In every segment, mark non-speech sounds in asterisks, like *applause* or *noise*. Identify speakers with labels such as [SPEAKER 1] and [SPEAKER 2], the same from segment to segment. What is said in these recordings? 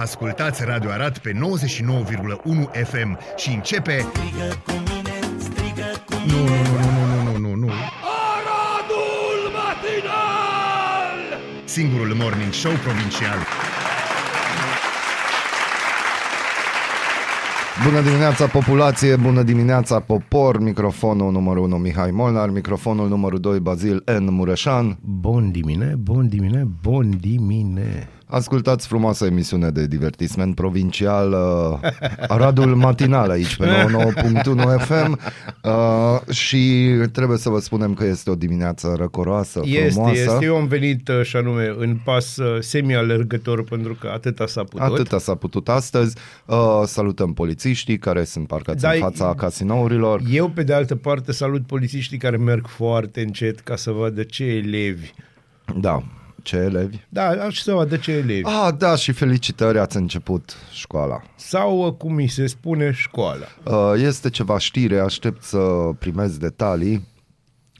[SPEAKER 1] Ascultați Radio Arad pe 99,1 FM și începe...
[SPEAKER 2] Strigă cu mine, strigă cu
[SPEAKER 1] Nu,
[SPEAKER 2] mine
[SPEAKER 1] nu, nu, nu, nu, nu, nu, nu.
[SPEAKER 3] Aradul matinal!
[SPEAKER 1] Singurul morning show provincial.
[SPEAKER 4] Bună dimineața populație, bună dimineața popor, microfonul numărul 1 Mihai Molnar, microfonul numărul 2 Bazil N. Mureșan.
[SPEAKER 5] Bun dimine, bun dimine, bun dimine.
[SPEAKER 4] Ascultați frumoasa emisiune de divertisment provincial uh, Aradul Matinal aici pe 99.1 FM uh, și trebuie să vă spunem că este o dimineață răcoroasă,
[SPEAKER 5] Este,
[SPEAKER 4] frumoasă.
[SPEAKER 5] este. Eu am venit uh, și anume în pas uh, semi-alergător pentru că atâta s-a putut.
[SPEAKER 4] Atâta s-a putut astăzi. Uh, salutăm polițiștii care sunt parcați
[SPEAKER 5] Da,
[SPEAKER 4] în fața casinourilor.
[SPEAKER 5] Eu, pe de altă parte, salut polițiștii care merg foarte încet ca să vadă ce elevi.
[SPEAKER 4] Da, ce elevi.
[SPEAKER 5] Da, aș să vadă ce elevi.
[SPEAKER 4] Ah, da, și felicitări, ați început școala.
[SPEAKER 5] Sau, uh, cum mi se spune, școala.
[SPEAKER 4] Uh, Este ceva știre, aștept să primez detalii.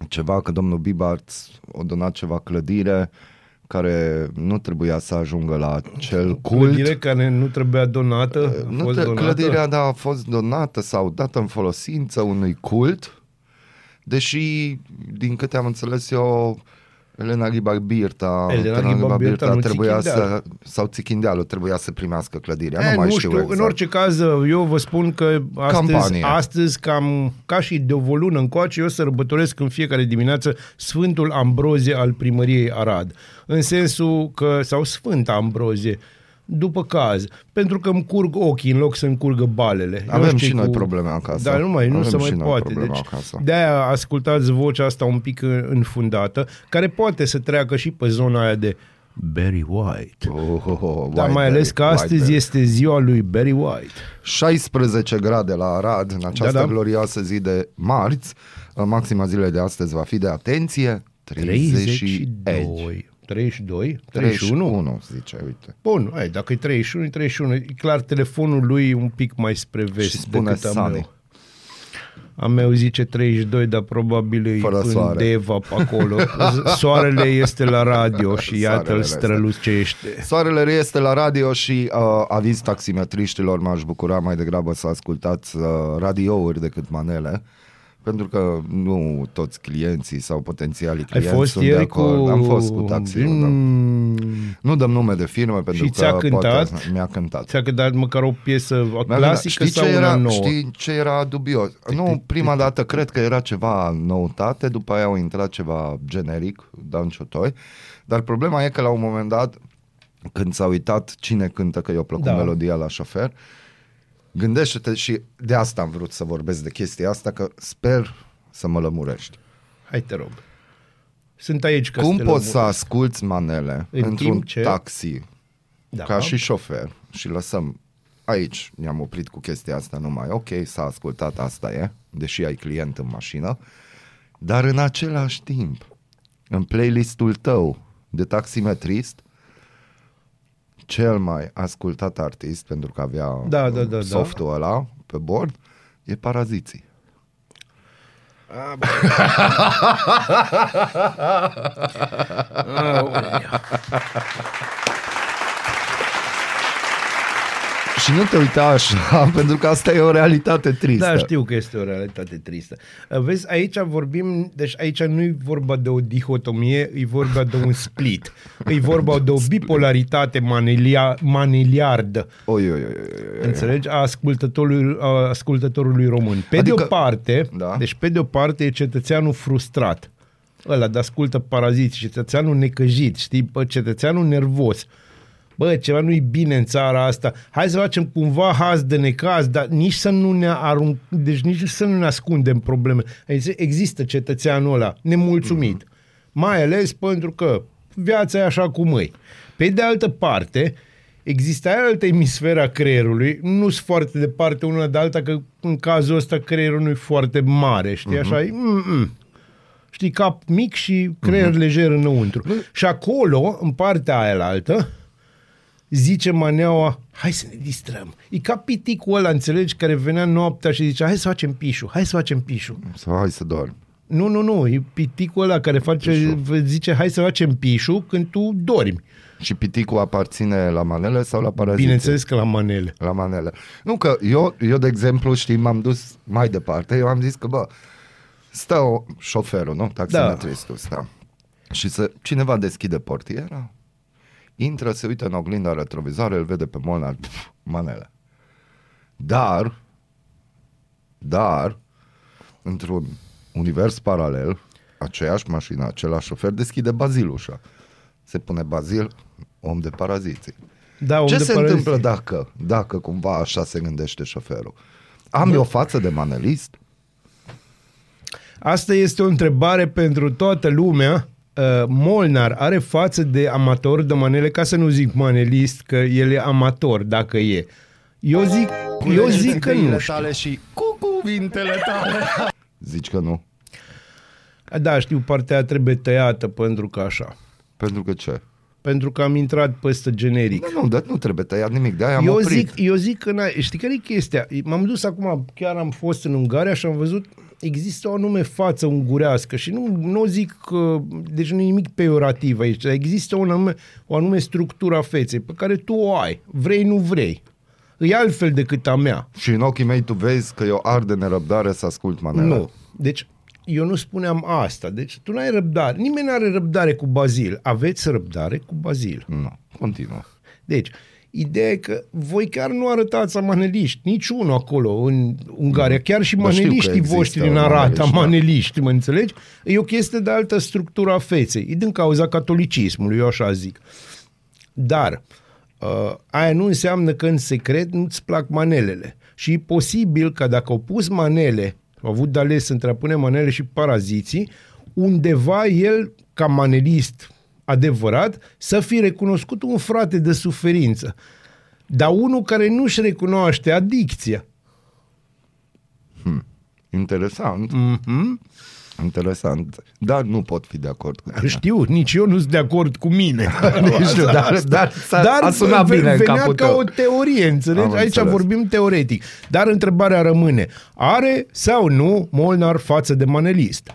[SPEAKER 4] Ceva că domnul Bibart a donat ceva clădire care nu trebuia să ajungă la cel cult.
[SPEAKER 5] Clădire care nu trebuia donată, a
[SPEAKER 4] Nu
[SPEAKER 5] fost
[SPEAKER 4] te,
[SPEAKER 5] donată.
[SPEAKER 4] clădirea da, a fost donată sau dată în folosință unui cult, deși, din câte am înțeles eu, Elena Ghibar Birta,
[SPEAKER 5] Elena Ghibar Birta, nu
[SPEAKER 4] trebuia să,
[SPEAKER 5] Țichindealu.
[SPEAKER 4] sau Țichindealul trebuia să primească clădirea,
[SPEAKER 5] E,
[SPEAKER 4] nu mai
[SPEAKER 5] nu
[SPEAKER 4] știu,
[SPEAKER 5] știu,
[SPEAKER 4] exact.
[SPEAKER 5] în orice caz, eu vă spun că astăzi,
[SPEAKER 4] Campanie.
[SPEAKER 5] astăzi cam ca și de o lună încoace, eu sărbătoresc în fiecare dimineață Sfântul Ambrozie al primăriei Arad. În sensul că, sau Sfânta Ambrozie, după caz, pentru că îmi curg ochii în loc să-mi curgă balele. Eu
[SPEAKER 4] Avem
[SPEAKER 5] știu
[SPEAKER 4] și noi
[SPEAKER 5] cu-
[SPEAKER 4] probleme acasă.
[SPEAKER 5] Da, nu mai, nu
[SPEAKER 4] Avem
[SPEAKER 5] se
[SPEAKER 4] și
[SPEAKER 5] mai
[SPEAKER 4] noi
[SPEAKER 5] poate.
[SPEAKER 4] probleme
[SPEAKER 5] Deci,
[SPEAKER 4] acasă.
[SPEAKER 5] de-aia ascultați vocea asta un pic înfundată, care poate să treacă și pe zona aia de Barry White.
[SPEAKER 4] Oh, oh, oh,
[SPEAKER 5] Dar
[SPEAKER 4] White
[SPEAKER 5] mai ales
[SPEAKER 4] Berry,
[SPEAKER 5] că
[SPEAKER 4] White
[SPEAKER 5] astăzi
[SPEAKER 4] Berry.
[SPEAKER 5] este ziua lui Barry White.
[SPEAKER 4] 16 grade la Arad în această
[SPEAKER 5] Da, da.
[SPEAKER 4] glorioasă zi de marți. Maxima zilei de astăzi va fi de atenție 30
[SPEAKER 5] 32. 32? 31?
[SPEAKER 4] 31, zice, uite.
[SPEAKER 5] Bun, hai, dacă e 31, e 31. E clar, telefonul lui e un pic mai spre vest
[SPEAKER 4] Și spune
[SPEAKER 5] decât a
[SPEAKER 4] Sunny.
[SPEAKER 5] meu. A meu zice 32, dar probabil e
[SPEAKER 4] Fără
[SPEAKER 5] în
[SPEAKER 4] soare.
[SPEAKER 5] Deva pe acolo. *laughs* Soarele este la radio și iată-l
[SPEAKER 4] Soarele este.
[SPEAKER 5] strălucește.
[SPEAKER 4] Soarele este la radio și uh, aviz taximetriștilor, m-aș bucura mai degrabă să ascultați uh, radiouri decât manele. Pentru că nu toți clienții sau potențialii
[SPEAKER 5] Ai
[SPEAKER 4] clienți
[SPEAKER 5] fost
[SPEAKER 4] sunt de
[SPEAKER 5] ieri cu...
[SPEAKER 4] acord. Am fost cu taxiul, da.
[SPEAKER 5] Mm,
[SPEAKER 4] Nu dăm nume de firme pentru
[SPEAKER 5] Și
[SPEAKER 4] că
[SPEAKER 5] ți-a cântat?
[SPEAKER 4] Poate, mi-a cântat.
[SPEAKER 5] Ți-a cântat măcar o piesă
[SPEAKER 4] Da, da, da.
[SPEAKER 5] clasică
[SPEAKER 4] știi
[SPEAKER 5] sau
[SPEAKER 4] ce
[SPEAKER 5] una
[SPEAKER 4] era,
[SPEAKER 5] nouă?
[SPEAKER 4] Știi ce era dubios? Nu, prima dată cred că era ceva noutate, după aia au intrat ceva generic, Dan Ciotoi, dar problema e că la un moment dat, când s-a uitat cine cântă, că i-a plăcut
[SPEAKER 5] Da.
[SPEAKER 4] melodia la șofer, gândește-te și de asta am vrut să vorbesc de chestia asta, că sper să mă lămurești.
[SPEAKER 5] Hai te rog. Sunt aici ca
[SPEAKER 4] Cum
[SPEAKER 5] să te
[SPEAKER 4] poți să
[SPEAKER 5] lămuresc.
[SPEAKER 4] asculți manele
[SPEAKER 5] În
[SPEAKER 4] într-un
[SPEAKER 5] timp ce-
[SPEAKER 4] taxi
[SPEAKER 5] Da.
[SPEAKER 4] ca și șofer și lăsăm aici, ne-am oprit cu chestia asta numai, ok, s-a ascultat, asta e, deși ai client în mașină, dar în același timp, în playlistul tău de taximetrist, cel mai ascultat artist, pentru că avea
[SPEAKER 5] Da, da, da, da.
[SPEAKER 4] softul ăla pe bord, e Paraziții. *laughs* Și nu te uita așa, *laughs* pentru că asta e o realitate tristă.
[SPEAKER 5] Da, știu că este o realitate tristă. Uh, Vezi, aici vorbim, deci aici nu e vorba de o dihotomie, e vorba de un split. E vorba de o *laughs* bipolaritate manelia, maneliardă.
[SPEAKER 4] Oi, oi, oi, oi, oi.
[SPEAKER 5] Înțelegi? A ascultătorului, a ascultătorului român. Pe
[SPEAKER 4] Adică-
[SPEAKER 5] de o parte,
[SPEAKER 4] Da.
[SPEAKER 5] deci pe de o parte e cetățeanul frustrat. Ăla de ascultă paraziți, cetățeanul necăjit, știi, bă, cetățeanul nervos. Bă, ceva nu-i bine în țara asta. Hai să facem cumva haz de necaz, dar nici să nu ne arunc, deci nici să nu ne ascundem probleme. Adică Există cetățeanul ăla nemulțumit. Mai ales pentru că viața e așa cum e. Pe de altă parte, există aia altă emisferă a creierului, nu sunt foarte departe una de alta, că în cazul ăsta creierul nu e foarte mare, știi, așa, e, mm-mm. știi, cap mic și creier lejer înăuntru. Și acolo, în partea aia altă, zice maneaua, hai să ne distrăm. E ca piticul ăla, înțelegi, care venea noaptea și zicea, hai să facem pișu, hai să facem pișu.
[SPEAKER 4] Sau hai să dorm.
[SPEAKER 5] Nu, nu, nu, e piticul ăla care face,
[SPEAKER 4] Pișu.
[SPEAKER 5] zice hai să facem pișu când tu dormi.
[SPEAKER 4] Și piticul aparține la manele sau la paraziție?
[SPEAKER 5] Bineînțeles că la manele.
[SPEAKER 4] La manele. Nu că eu, eu, de exemplu, știi, m-am dus mai departe. Eu am zis că, bă, stă o, șoferul, nu? Taximetristul, da. stă. Și să, cineva deschide portiera, intră, se uită în oglinda retrovizoare, îl vede pe Molnar, pf, manele. Dar, dar, într-un univers paralel, aceeași mașină, același șofer, deschide Bazil ușa. Se pune Bazil, om de paraziții.
[SPEAKER 5] Da, om
[SPEAKER 4] Ce
[SPEAKER 5] de
[SPEAKER 4] se
[SPEAKER 5] paraziție.
[SPEAKER 4] întâmplă dacă, dacă cumva așa se gândește șoferul? Am eu o față de manelist?
[SPEAKER 5] Asta este o întrebare pentru toată lumea. Uh, Molnar are față de amator de manele, ca să nu zic manelist, că el e amator, dacă e. Eu zic, eu zic că nu știu.
[SPEAKER 4] tale și cu cuvintele tale. Zici că nu?
[SPEAKER 5] Da, știu, partea aia trebuie tăiată pentru că așa.
[SPEAKER 4] Pentru că ce?
[SPEAKER 5] Pentru că am intrat peste generic.
[SPEAKER 4] Nu, nu, dar nu trebuie tăiat nimic, de-aia am
[SPEAKER 5] Eu
[SPEAKER 4] oprit.
[SPEAKER 5] zic, eu zic că n-ai, știi care e chestia? M-am dus acum, chiar am fost în Ungaria și am văzut există o anume față ungurească și nu, nu zic că, deci nu e nimic peorativ aici, dar există o anume, o anume structură a feței pe care tu o ai, vrei, nu vrei. E altfel decât a mea.
[SPEAKER 4] Și în ochii mei tu vezi că eu ard de nerăbdare să ascult manele.
[SPEAKER 5] Nu. Deci, eu nu spuneam asta. Deci, tu n-ai răbdare. Nimeni nu are răbdare cu Bazil. Aveți răbdare cu Bazil.
[SPEAKER 4] Nu, continuă.
[SPEAKER 5] Deci, ideea e că voi chiar nu arătați maneliști, niciunul acolo în Ungaria, chiar și
[SPEAKER 4] Dar știu că
[SPEAKER 5] maneliștii
[SPEAKER 4] există
[SPEAKER 5] voștri din Arata,
[SPEAKER 4] maneliști, da.
[SPEAKER 5] maneliști, mă înțelegi? E o chestie de altă structură a feței, e din cauza catolicismului, eu așa zic. Dar, uh, aia nu înseamnă că în secret nu-ți plac manelele. Și e posibil că dacă au pus manele, au avut de ales între a pune manele și paraziții, undeva el, ca manelist adevărat, să fi recunoscut un frate de suferință. Dar unul care nu-și recunoaște adicția.
[SPEAKER 4] Interesant,
[SPEAKER 5] Mm-hmm.
[SPEAKER 4] interesant. Dar nu pot fi de acord cu tine.
[SPEAKER 5] Știu, nici eu nu sunt de acord cu mine. *laughs*
[SPEAKER 4] Nu știu, dar, dar, s-a,
[SPEAKER 5] Dar
[SPEAKER 4] a sunat
[SPEAKER 5] ve-
[SPEAKER 4] bine în
[SPEAKER 5] venea
[SPEAKER 4] capul
[SPEAKER 5] ca
[SPEAKER 4] tău.
[SPEAKER 5] o teorie, înțelegi?
[SPEAKER 4] Am
[SPEAKER 5] Aici
[SPEAKER 4] înțeles.
[SPEAKER 5] vorbim teoretic. Dar întrebarea rămâne, are sau nu Molnar față de manelist?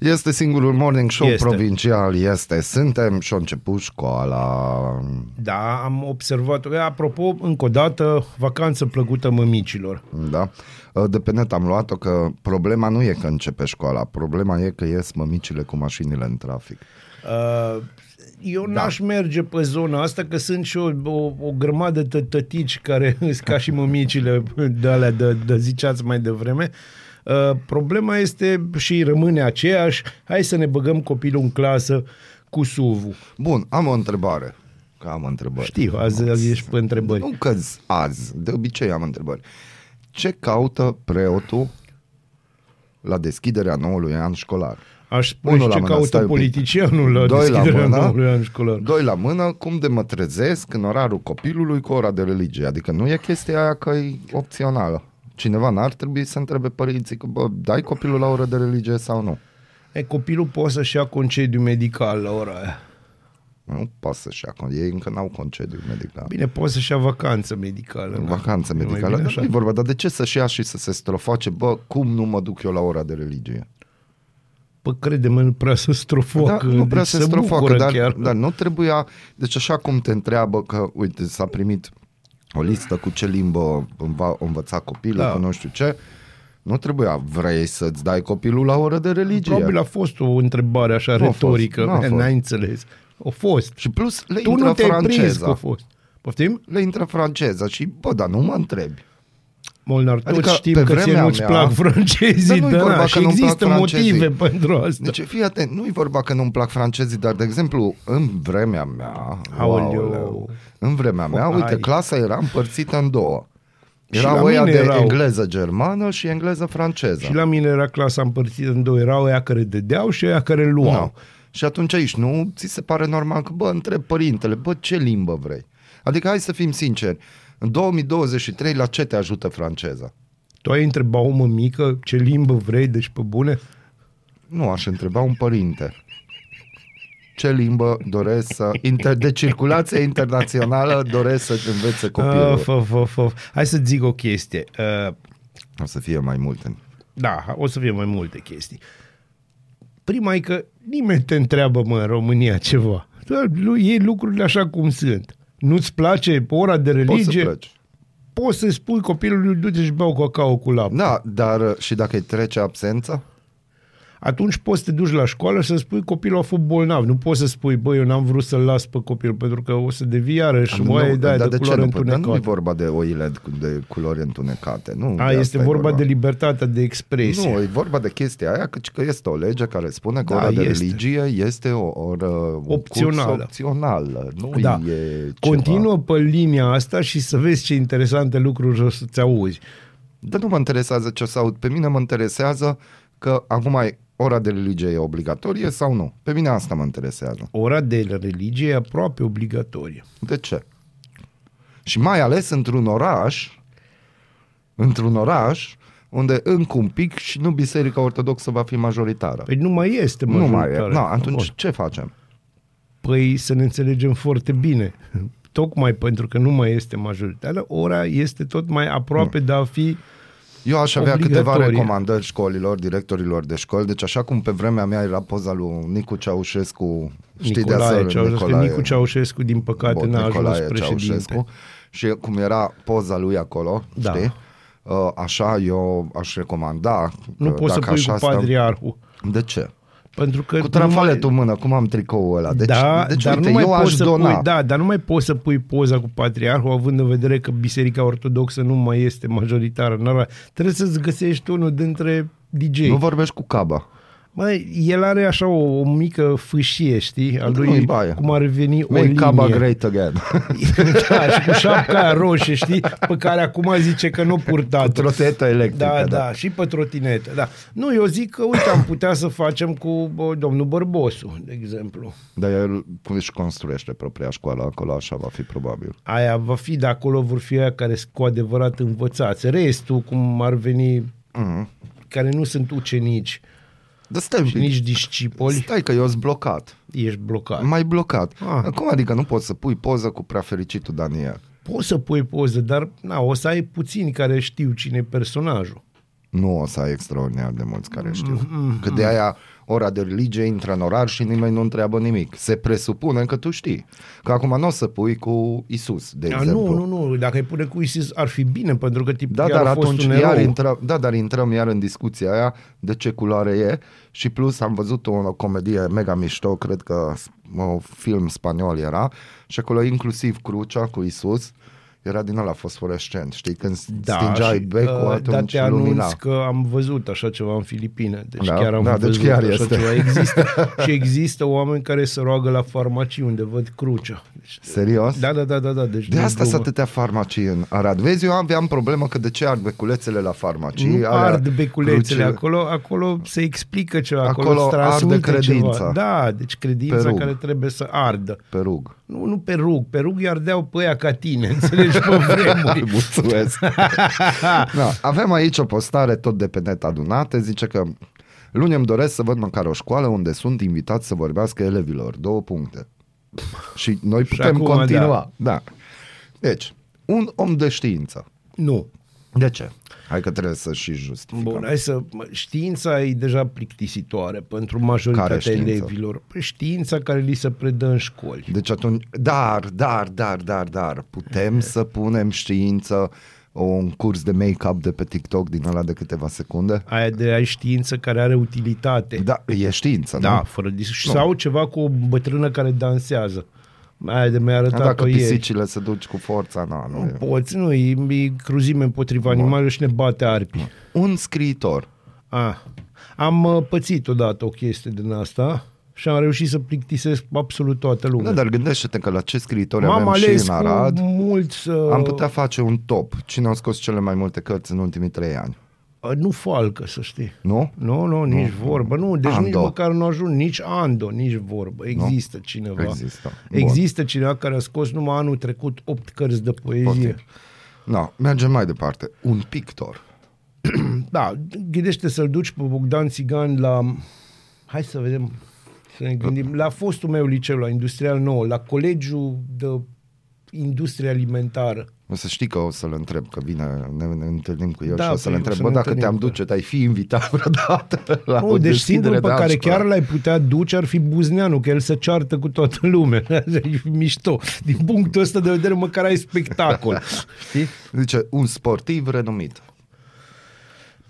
[SPEAKER 4] Este singurul morning show
[SPEAKER 5] Este.
[SPEAKER 4] provincial, este. Suntem și-a început școala.
[SPEAKER 5] Da, am observat. Apropo, încă o dată, vacanță plăcută mămicilor.
[SPEAKER 4] Da? De pe net am luat-o că problema nu e că începe școala, problema e că ies mămicile cu mașinile în trafic.
[SPEAKER 5] Uh, Eu
[SPEAKER 4] Da.
[SPEAKER 5] n-aș merge pe zona asta, că sunt și o, o, o grămadă de tătici care *laughs* sunt ca și mămicile de alea de, de ziceați mai devreme. Uh, problema este și rămâne aceeași. Hai să ne băgăm copilul în clasă cu SUV-ul.
[SPEAKER 4] Bun, am o întrebare. Că am întrebări.
[SPEAKER 5] Știu, azi, azi ești pe întrebări.
[SPEAKER 4] Nu că azi, de obicei am întrebări. Ce caută preotul la deschiderea noului an școlar?
[SPEAKER 5] Aș spune
[SPEAKER 4] Unul
[SPEAKER 5] și
[SPEAKER 4] la
[SPEAKER 5] ce
[SPEAKER 4] mână,
[SPEAKER 5] caută
[SPEAKER 4] stai un pic.
[SPEAKER 5] politicianul la
[SPEAKER 4] Doi la
[SPEAKER 5] deschiderea
[SPEAKER 4] mână,
[SPEAKER 5] noului an școlar.
[SPEAKER 4] Doi la mână, cum de mă trezesc în orarul copilului cu ora de religie. Adică nu e chestia aia că e opțională. Cineva n-ar trebui să întrebe părinții că, bă, dai copilul la oră de religie sau nu?
[SPEAKER 5] E, copilul poate să-și ia concediu medical la ora aia.
[SPEAKER 4] Nu poate să-și ia, con- ei încă n-au concediu medical.
[SPEAKER 5] Bine, poate să-și ia vacanță medicală. da.
[SPEAKER 4] Vacanță
[SPEAKER 5] E mai
[SPEAKER 4] medicală,
[SPEAKER 5] bine
[SPEAKER 4] dar
[SPEAKER 5] așa.
[SPEAKER 4] nu e vorba, dar de ce să-și ia și să se strofoace, bă, cum nu mă duc eu la ora de religie?
[SPEAKER 5] Pă, crede-mă, nu prea să strofocă.
[SPEAKER 4] da, nu prea
[SPEAKER 5] deci
[SPEAKER 4] se strofoacă,
[SPEAKER 5] bucură
[SPEAKER 4] dar,
[SPEAKER 5] chiar.
[SPEAKER 4] dar nu trebuia, deci așa cum te întreabă că, uite, s-a primit o listă cu ce limbă înva, învăța copilul,
[SPEAKER 5] Da.
[SPEAKER 4] da. cu nu știu ce, nu trebuia, vrei să-ți dai copilul la oră de religie.
[SPEAKER 5] Probabil a fost o întrebare așa
[SPEAKER 4] Nu a fost,
[SPEAKER 5] retorică.
[SPEAKER 4] nu a *laughs* fost.
[SPEAKER 5] N-ai înțeles. A fost.
[SPEAKER 4] Și plus le
[SPEAKER 5] Tu
[SPEAKER 4] intră
[SPEAKER 5] nu te-ai prins că a
[SPEAKER 4] franceza.
[SPEAKER 5] fost. Poftim?
[SPEAKER 4] Le intră franceza și, bă, dar nu mă întrebi.
[SPEAKER 5] Molnar, toți
[SPEAKER 4] Adică,
[SPEAKER 5] știm
[SPEAKER 4] pe
[SPEAKER 5] că ție
[SPEAKER 4] vremea
[SPEAKER 5] nu-ți
[SPEAKER 4] mea-
[SPEAKER 5] plac francezii,
[SPEAKER 4] Dar nu-i
[SPEAKER 5] da,
[SPEAKER 4] vorba
[SPEAKER 5] și
[SPEAKER 4] că nu-mi plac
[SPEAKER 5] există
[SPEAKER 4] francezii.
[SPEAKER 5] motive pentru asta.
[SPEAKER 4] Deci, fii atent, nu e vorba că nu-mi plac francezii, dar, de exemplu, în vremea mea,
[SPEAKER 5] Aoleu.
[SPEAKER 4] aoleu, în vremea mea,
[SPEAKER 5] Oh,
[SPEAKER 4] uite,
[SPEAKER 5] ai.
[SPEAKER 4] clasa era împărțită în două.
[SPEAKER 5] Și la
[SPEAKER 4] Erau ăia
[SPEAKER 5] mine
[SPEAKER 4] de
[SPEAKER 5] erau-
[SPEAKER 4] engleză-germană și engleză-franceză.
[SPEAKER 5] Și la mine era clasa împărțită în două. Erau ăia care dădeau și ăia care luau.
[SPEAKER 4] Nu. Și atunci aici, nu ți se pare normal că, bă, întreb părintele, bă, ce limbă vrei? Adică hai să fim sinceri, în 2023 la ce te ajută franceza?
[SPEAKER 5] Tu ai întrebat o mămică ce limbă vrei, deci pe bune?
[SPEAKER 4] Nu, aș întreba un părinte. Ce limbă doresc să... Inter... De circulație internațională doresc să învețe copilul.
[SPEAKER 5] Of, of, of, of. Hai să zic o chestie. Uh,
[SPEAKER 4] O să fie mai multe.
[SPEAKER 5] da, o să fie mai multe chestii. Prima e că nimeni te întreabă, mă, în România ceva. Da, lu- iei lucrurile așa cum sunt. Nu-ți place ora de
[SPEAKER 4] Poți să
[SPEAKER 5] religie?
[SPEAKER 4] pleci.
[SPEAKER 5] Poți să spui copilului, du-te și beau cacao cu lapte.
[SPEAKER 4] Da, dar uh, și dacă îi trece absența?
[SPEAKER 5] Atunci poți să te duci la școală și să spui copilul a fost bolnav. Nu poți să spui, băi, eu n-am vrut să-l las pe copil pentru că o să devii iarăși
[SPEAKER 4] Nu,
[SPEAKER 5] oaie de,
[SPEAKER 4] dar
[SPEAKER 5] de,
[SPEAKER 4] de ce
[SPEAKER 5] culoare
[SPEAKER 4] nu? Dar nu e
[SPEAKER 5] întunecată.
[SPEAKER 4] vorba de oile de culori întunecate. Nu,
[SPEAKER 5] A,
[SPEAKER 4] de
[SPEAKER 5] este
[SPEAKER 4] asta e
[SPEAKER 5] vorba de libertatea de expresie.
[SPEAKER 4] Nu, e vorba de chestia aia, căci că este o lege care spune că
[SPEAKER 5] Da,
[SPEAKER 4] ora de
[SPEAKER 5] este.
[SPEAKER 4] religie este o oră un
[SPEAKER 5] Opțională.
[SPEAKER 4] curs opțională. Nu
[SPEAKER 5] Da.
[SPEAKER 4] e
[SPEAKER 5] Continuă pe linia asta și să vezi ce interesante lucruri o să-ți auzi.
[SPEAKER 4] Dar nu mă interesează ce o să aud. Pe mine mă interesează că acum e ora de religie e obligatorie sau nu. Pe mine asta mă interesează.
[SPEAKER 5] Ora de religie e aproape obligatorie.
[SPEAKER 4] De ce? Și mai ales într-un oraș, într-un oraș unde încă un pic și nu Biserica Ortodoxă va fi majoritară.
[SPEAKER 5] Păi nu mai este
[SPEAKER 4] nu mai e.
[SPEAKER 5] majoritară.
[SPEAKER 4] Na, atunci
[SPEAKER 5] Bun.
[SPEAKER 4] ce facem?
[SPEAKER 5] Păi să ne înțelegem foarte bine. Tocmai pentru că nu mai este majoritară, ora este tot mai aproape de a fi
[SPEAKER 4] Eu aș avea câteva
[SPEAKER 5] Obligatorie.
[SPEAKER 4] recomandări școlilor, directorilor de școli. Deci așa cum pe vremea mea era poza lui Nicu Ceaușescu, știi de
[SPEAKER 5] Nicolae
[SPEAKER 4] asta,
[SPEAKER 5] Ceaușescu. Nicu Ceaușescu, din păcate,
[SPEAKER 4] Bun,
[SPEAKER 5] n-a ajuns
[SPEAKER 4] Nicolae
[SPEAKER 5] președinte.
[SPEAKER 4] Ceaușescu. Și cum era poza lui acolo,
[SPEAKER 5] Da.
[SPEAKER 4] știi? Uh, Așa eu aș recomanda.
[SPEAKER 5] Nu
[SPEAKER 4] că
[SPEAKER 5] poți să
[SPEAKER 4] dacă
[SPEAKER 5] pui
[SPEAKER 4] așa
[SPEAKER 5] cu
[SPEAKER 4] stăm-
[SPEAKER 5] patriarhul.
[SPEAKER 4] De ce?
[SPEAKER 5] Pentru că
[SPEAKER 4] Cu
[SPEAKER 5] nu
[SPEAKER 4] trafaletul
[SPEAKER 5] mai-
[SPEAKER 4] în mână, cum am tricoul ăla. Deci,
[SPEAKER 5] da,
[SPEAKER 4] deci
[SPEAKER 5] dar
[SPEAKER 4] uite,
[SPEAKER 5] nu mai
[SPEAKER 4] eu
[SPEAKER 5] poți
[SPEAKER 4] aș
[SPEAKER 5] să
[SPEAKER 4] dona.
[SPEAKER 5] pui, da, dar nu mai poți să pui poza cu patriarhul având în vedere că Biserica Ortodoxă nu mai este majoritară. în Arad. Trebuie să-ți găsești unul dintre DJ.
[SPEAKER 4] Nu vorbești cu Caba.
[SPEAKER 5] Măi, el are așa o, o mică fâșie, știi? Al
[SPEAKER 4] Nu-i
[SPEAKER 5] lui,
[SPEAKER 4] baie.
[SPEAKER 5] cum ar veni o
[SPEAKER 4] Make
[SPEAKER 5] linie.
[SPEAKER 4] Caba great again. *laughs*
[SPEAKER 5] da, și cu șapca aia roșie, știi? Pe care acum zice că nu purtat.
[SPEAKER 4] Trotetă electrică.
[SPEAKER 5] Da, da, și pe trotinetă, da. Nu, eu zic că, uite, am putea să facem cu bă, domnul Bărbosu, de exemplu.
[SPEAKER 4] Dar el cum își construiește propria școală acolo, așa va fi probabil.
[SPEAKER 5] Aia va fi, de acolo vor fi aia care sunt cu adevărat învățați. Restul, cum ar veni,
[SPEAKER 4] Mm.
[SPEAKER 5] care nu sunt ucenici
[SPEAKER 4] Dar stai un
[SPEAKER 5] și
[SPEAKER 4] pic.
[SPEAKER 5] nici discipoli,
[SPEAKER 4] Stai că eu sunt blocat.
[SPEAKER 5] ești blocat.
[SPEAKER 4] Mai blocat.
[SPEAKER 5] Ah.
[SPEAKER 4] Cum adică nu poți să pui poză cu prea fericitul Daniel?
[SPEAKER 5] Poți să pui poză, dar na, o să ai puțini care știu cine e personajul.
[SPEAKER 4] Nu o să ai extraordinar de mulți care știu.
[SPEAKER 5] Mm-hmm.
[SPEAKER 4] Că de aia ora de religie intră în orar și nimeni nu întreabă nimic. Se presupune că tu știi. Că acum nu o să pui cu Isus, de
[SPEAKER 5] A,
[SPEAKER 4] exemplu.
[SPEAKER 5] nu, nu, nu, dacă îi pune cu Isis ar fi bine, pentru că tipul
[SPEAKER 4] Da,
[SPEAKER 5] chiar
[SPEAKER 4] dar
[SPEAKER 5] a fost
[SPEAKER 4] atunci
[SPEAKER 5] un
[SPEAKER 4] iar
[SPEAKER 5] erou.
[SPEAKER 4] intrăm, da, dar intrăm iar în discuția aia de ce culoare e și plus am văzut o, o comedie mega mișto, cred că un film spaniol era și acolo inclusiv crucea cu Isus era din ăla fosforescent, știi, când da, stingeai
[SPEAKER 5] și,
[SPEAKER 4] becul,
[SPEAKER 5] uh,
[SPEAKER 4] atunci
[SPEAKER 5] Dar te anunț
[SPEAKER 4] lumina.
[SPEAKER 5] că am văzut așa ceva în Filipine. Deci
[SPEAKER 4] Da,
[SPEAKER 5] chiar am
[SPEAKER 4] da, deci
[SPEAKER 5] văzut
[SPEAKER 4] chiar
[SPEAKER 5] așa
[SPEAKER 4] este.
[SPEAKER 5] ceva. Există, *laughs* și există oameni care se roagă la farmacii unde văd crucea. Deci,
[SPEAKER 4] Serios?
[SPEAKER 5] da, da, da, da, da. Deci
[SPEAKER 4] De
[SPEAKER 5] nu
[SPEAKER 4] asta
[SPEAKER 5] glumă.
[SPEAKER 4] sunt atâtea farmacii în Arad. Vezi, eu aveam problemă că de ce ard beculețele la farmacii.
[SPEAKER 5] nu
[SPEAKER 4] alea,
[SPEAKER 5] ard beculețele
[SPEAKER 4] crucile.
[SPEAKER 5] acolo, acolo se explică ceva, acolo,
[SPEAKER 4] Acolo
[SPEAKER 5] acolo îți transmite
[SPEAKER 4] arde credința.
[SPEAKER 5] Ceva. Da, deci credința
[SPEAKER 4] Pe rug.
[SPEAKER 5] care trebuie să ardă.
[SPEAKER 4] Pe rug.
[SPEAKER 5] Nu, nu pe rug, pe rug îi ardeau pe aia ca tine, *laughs* înțelegi, pe vremuri. *laughs*
[SPEAKER 4] Mulțumesc. *laughs* da, avem aici o postare tot de pe net adunate, zice că luni îmi doresc să văd măcar o școală unde sunt invitați să vorbească elevilor. Două puncte. Și noi
[SPEAKER 5] Și
[SPEAKER 4] putem
[SPEAKER 5] acum,
[SPEAKER 4] continua. Da. da. Deci, un om de știință.
[SPEAKER 5] Nu.
[SPEAKER 4] De ce? Hai că trebuie să și justificăm.
[SPEAKER 5] Bun, hai să... mă, Știința e deja plictisitoare pentru majoritatea
[SPEAKER 4] Care știință?
[SPEAKER 5] elevilor. Păi Știința care li se predă în școli.
[SPEAKER 4] Deci atunci, dar, dar, dar, dar, dar, putem să punem știință un curs de make-up de pe TikTok din ăla de câteva secunde?
[SPEAKER 5] Aia de ai știință care are utilitate.
[SPEAKER 4] Da, e știință,
[SPEAKER 5] Da,
[SPEAKER 4] nu?
[SPEAKER 5] fără dis-
[SPEAKER 4] Nu.
[SPEAKER 5] Sau ceva cu o bătrână care dansează. Mai de mi-a
[SPEAKER 4] Dar
[SPEAKER 5] arătat
[SPEAKER 4] Dacă
[SPEAKER 5] ieri.
[SPEAKER 4] pisicile se duci cu forța, na, nu e.
[SPEAKER 5] Nu poți, nu, e, e cruzime împotriva animalelor și ne bate arpii.
[SPEAKER 4] Un scriitor.
[SPEAKER 5] Ah. Am uh, pățit odată o chestie din asta și am reușit să plictisesc absolut toată lumea.
[SPEAKER 4] Da, dar gândește-te că la ce scriitori
[SPEAKER 5] M-am
[SPEAKER 4] avem și
[SPEAKER 5] ales
[SPEAKER 4] în Arad,
[SPEAKER 5] cu mulți... Uh,
[SPEAKER 4] am putea face un top. Cine a scos cele mai multe cărți în ultimii trei ani?
[SPEAKER 5] Uh, Nu falcă, să știi.
[SPEAKER 4] Nu?
[SPEAKER 5] Nu, nu, nici vorbă. Nu, deci
[SPEAKER 4] Ando.
[SPEAKER 5] nici măcar nu ajung, nici Ando, nici vorbă. Există cineva.
[SPEAKER 4] Există. Bun.
[SPEAKER 5] Există cineva care a scos numai anul trecut opt cărți de poezie.
[SPEAKER 4] Poate. No, mergem mai departe. Un pictor. *clears throat*
[SPEAKER 5] Da, gândește să-l duci pe Bogdan Țigan la... Hai să vedem, să ne gândim. La fostul meu liceu, la Industrial 9, la Colegiul de Industrie Alimentară.
[SPEAKER 4] O să știi că o să-l întreb, că vine, ne, ne întâlnim cu el
[SPEAKER 5] Da,
[SPEAKER 4] și o să-l
[SPEAKER 5] păi, o
[SPEAKER 4] întreb,
[SPEAKER 5] să
[SPEAKER 4] bă,
[SPEAKER 5] ne
[SPEAKER 4] dacă
[SPEAKER 5] întâlnim
[SPEAKER 4] te-am
[SPEAKER 5] cu
[SPEAKER 4] duce, te-ai fi invitat vreodată *laughs* la o
[SPEAKER 5] Nu, deci
[SPEAKER 4] deschidere
[SPEAKER 5] singurul pe
[SPEAKER 4] de
[SPEAKER 5] care
[SPEAKER 4] altceva.
[SPEAKER 5] chiar l-ai putea duce ar fi Buzneanu, că el se ceartă cu toată *laughs* lumea. e mișto. Din punctul ăsta de vedere, măcar ai spectacol. *laughs* Știi?
[SPEAKER 4] Zice, un sportiv renumit.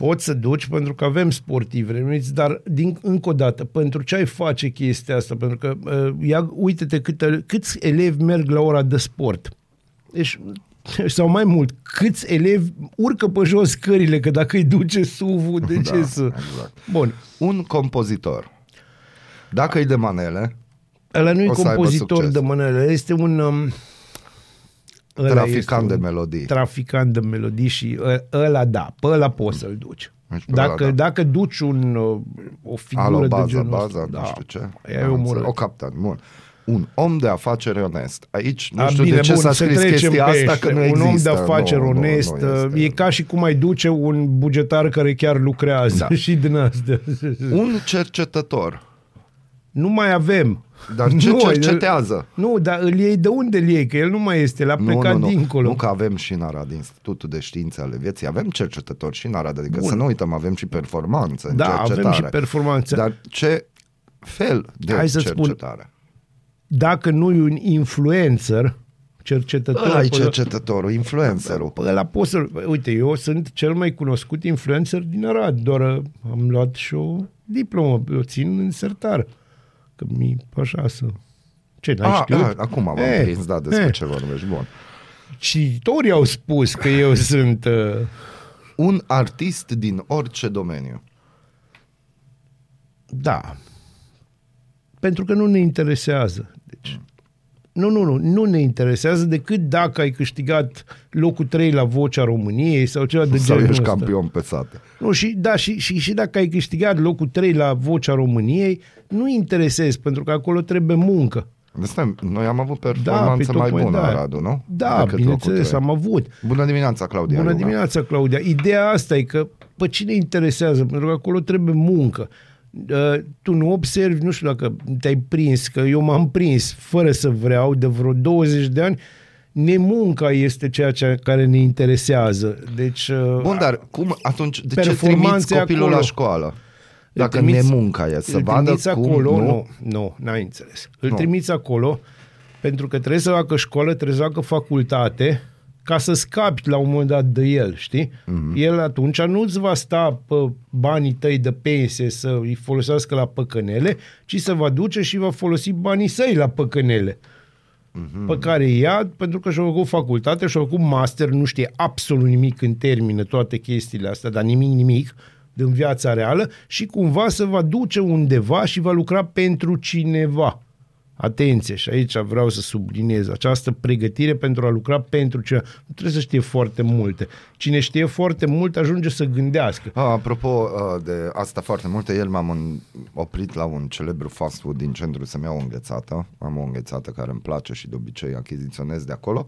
[SPEAKER 5] Poți să duci pentru că avem sportivi renumiți, dar din, încă o dată, pentru ce ai face chestia asta? Pentru că uh, ia, uite-te câte, câți elevi merg la ora de sport. Deci, *laughs* sau mai mult, câți elevi urcă pe jos scările, că dacă îi duce SUV-ul, de *laughs* ce
[SPEAKER 4] Da,
[SPEAKER 5] să...
[SPEAKER 4] exact.
[SPEAKER 5] Bun,
[SPEAKER 4] Un compozitor. Dacă e de manele,
[SPEAKER 5] ăla nu e
[SPEAKER 4] O să aibă
[SPEAKER 5] compozitor
[SPEAKER 4] succes.
[SPEAKER 5] de mână, este un... Um, ăla
[SPEAKER 4] traficant
[SPEAKER 5] este
[SPEAKER 4] de
[SPEAKER 5] un
[SPEAKER 4] melodii.
[SPEAKER 5] Traficant de melodii și ă- ăla da, pe ăla poți să-l duci.
[SPEAKER 4] Deci pe ăla
[SPEAKER 5] Dacă,
[SPEAKER 4] da.
[SPEAKER 5] dacă duci un, uh, o figură
[SPEAKER 4] Alo,
[SPEAKER 5] de
[SPEAKER 4] baza,
[SPEAKER 5] genul
[SPEAKER 4] baza,
[SPEAKER 5] ăsta,
[SPEAKER 4] nu
[SPEAKER 5] da,
[SPEAKER 4] știu ce.
[SPEAKER 5] Aia e
[SPEAKER 4] Am
[SPEAKER 5] omorât.
[SPEAKER 4] înțeles. O captan, bun. Un om de afaceri onest. Aici nu
[SPEAKER 5] A,
[SPEAKER 4] știu
[SPEAKER 5] bine,
[SPEAKER 4] de ce
[SPEAKER 5] bun,
[SPEAKER 4] s-a
[SPEAKER 5] să
[SPEAKER 4] scris
[SPEAKER 5] trecem
[SPEAKER 4] chestia
[SPEAKER 5] pe
[SPEAKER 4] asta,
[SPEAKER 5] ăștia.
[SPEAKER 4] că nu
[SPEAKER 5] Un
[SPEAKER 4] există.
[SPEAKER 5] om de afaceri
[SPEAKER 4] nu, nu,
[SPEAKER 5] onest,
[SPEAKER 4] nu
[SPEAKER 5] uh,
[SPEAKER 4] este.
[SPEAKER 5] e ca și cum ai duce un bugetar care chiar lucrează
[SPEAKER 4] Da. *laughs*
[SPEAKER 5] și din astea.
[SPEAKER 4] Un cercetător.
[SPEAKER 5] Nu mai avem.
[SPEAKER 4] Dar *laughs* ce
[SPEAKER 5] Nu,
[SPEAKER 4] cercetează?
[SPEAKER 5] Nu, dar îl iei de unde îl iei? Că el nu mai este, l-a plecat
[SPEAKER 4] nu, nu,
[SPEAKER 5] dincolo.
[SPEAKER 4] Nu că avem și în Arad Institutul de Științe ale Vieții, avem cercetători și în Arad, adică
[SPEAKER 5] Bun.
[SPEAKER 4] să nu uităm, avem și performanță în
[SPEAKER 5] Da,
[SPEAKER 4] cercetare.
[SPEAKER 5] avem și performanță.
[SPEAKER 4] Dar ce fel de
[SPEAKER 5] Hai să-ți spun,
[SPEAKER 4] cercetare?
[SPEAKER 5] Dacă nu e un influencer, cercetător...
[SPEAKER 4] Ăla e
[SPEAKER 5] pe-
[SPEAKER 4] cercetătorul, influencerul.
[SPEAKER 5] Pe ăla poți să Uite, eu sunt cel mai cunoscut influencer din Arad, doar uh, am luat și o diplomă, o țin în sertar. Că mi așa să... Ce, n-ai
[SPEAKER 4] Ah,
[SPEAKER 5] știut?
[SPEAKER 4] ah, acum am
[SPEAKER 5] Eh,
[SPEAKER 4] prins, da, despre
[SPEAKER 5] eh.
[SPEAKER 4] ce vorbești. Bun.
[SPEAKER 5] Cititorii au spus că eu *laughs* sunt... Uh,
[SPEAKER 4] Un artist din orice domeniu.
[SPEAKER 5] da. Pentru că nu ne interesează. Deci, nu, nu, nu, nu ne interesează decât dacă ai câștigat locul 3 la Vocea României sau ceva de
[SPEAKER 4] Sau
[SPEAKER 5] genul
[SPEAKER 4] ești
[SPEAKER 5] ăsta.
[SPEAKER 4] campion pe sate.
[SPEAKER 5] Nu, și, da, și, și, și dacă ai câștigat locul 3 la Vocea României, nu interesezi, pentru că acolo trebuie muncă.
[SPEAKER 4] De stai, noi am avut
[SPEAKER 5] Da,
[SPEAKER 4] performanță
[SPEAKER 5] pe
[SPEAKER 4] mai
[SPEAKER 5] tocmai
[SPEAKER 4] bună,
[SPEAKER 5] da.
[SPEAKER 4] Radu, nu?
[SPEAKER 5] Da,
[SPEAKER 4] Decât
[SPEAKER 5] bineînțeles,
[SPEAKER 4] locul trei.
[SPEAKER 5] am avut.
[SPEAKER 4] Bună dimineața, Claudia.
[SPEAKER 5] Bună
[SPEAKER 4] Iuga.
[SPEAKER 5] dimineața, Claudia. Ideea asta e că pe cine interesează, pentru că acolo trebuie muncă. Uh, tu nu observi, nu știu dacă te-ai prins, că eu m-am prins fără să vreau de vreo 20 de ani, nemunca este ceea ce, care ne interesează. Deci, uh,
[SPEAKER 4] Bun, dar cum atunci, de ce
[SPEAKER 5] Performanțe
[SPEAKER 4] trimiți copilul
[SPEAKER 5] acolo.
[SPEAKER 4] la școală? Dacă
[SPEAKER 5] trimiți-
[SPEAKER 4] nemunca e, să
[SPEAKER 5] îl
[SPEAKER 4] vadă
[SPEAKER 5] trimiți
[SPEAKER 4] cum
[SPEAKER 5] acolo,
[SPEAKER 4] nu...
[SPEAKER 5] nu, nu, n-ai înțeles. Îl
[SPEAKER 4] Nu.
[SPEAKER 5] trimiți acolo pentru că trebuie să facă școală, trebuie să facă facultate ca să scapi la un moment dat de el, știi?
[SPEAKER 4] Mhm.
[SPEAKER 5] Mm-hmm. El atunci nu-ți va sta pe banii tăi de pensie să îi folosească la păcănele, ci să va duce și va folosi banii săi la păcănele.
[SPEAKER 4] Mhm.
[SPEAKER 5] pe care ia pentru că și-a făcut facultate, și-a făcut master, nu știe absolut nimic când termină toate chestiile astea, dar nimic, nimic din viața reală și cumva se va duce undeva și va lucra pentru cineva. Atenție, și aici vreau să subliniez această pregătire pentru a lucra pentru cineva. Nu trebuie să știe foarte multe. Cine știe foarte mult ajunge să gândească.
[SPEAKER 4] A, apropo uh, de asta foarte multe, el m-am în- oprit la un celebru fast food din centru să-mi iau o înghețată. Am o înghețată care îmi place și de obicei achiziționez de acolo.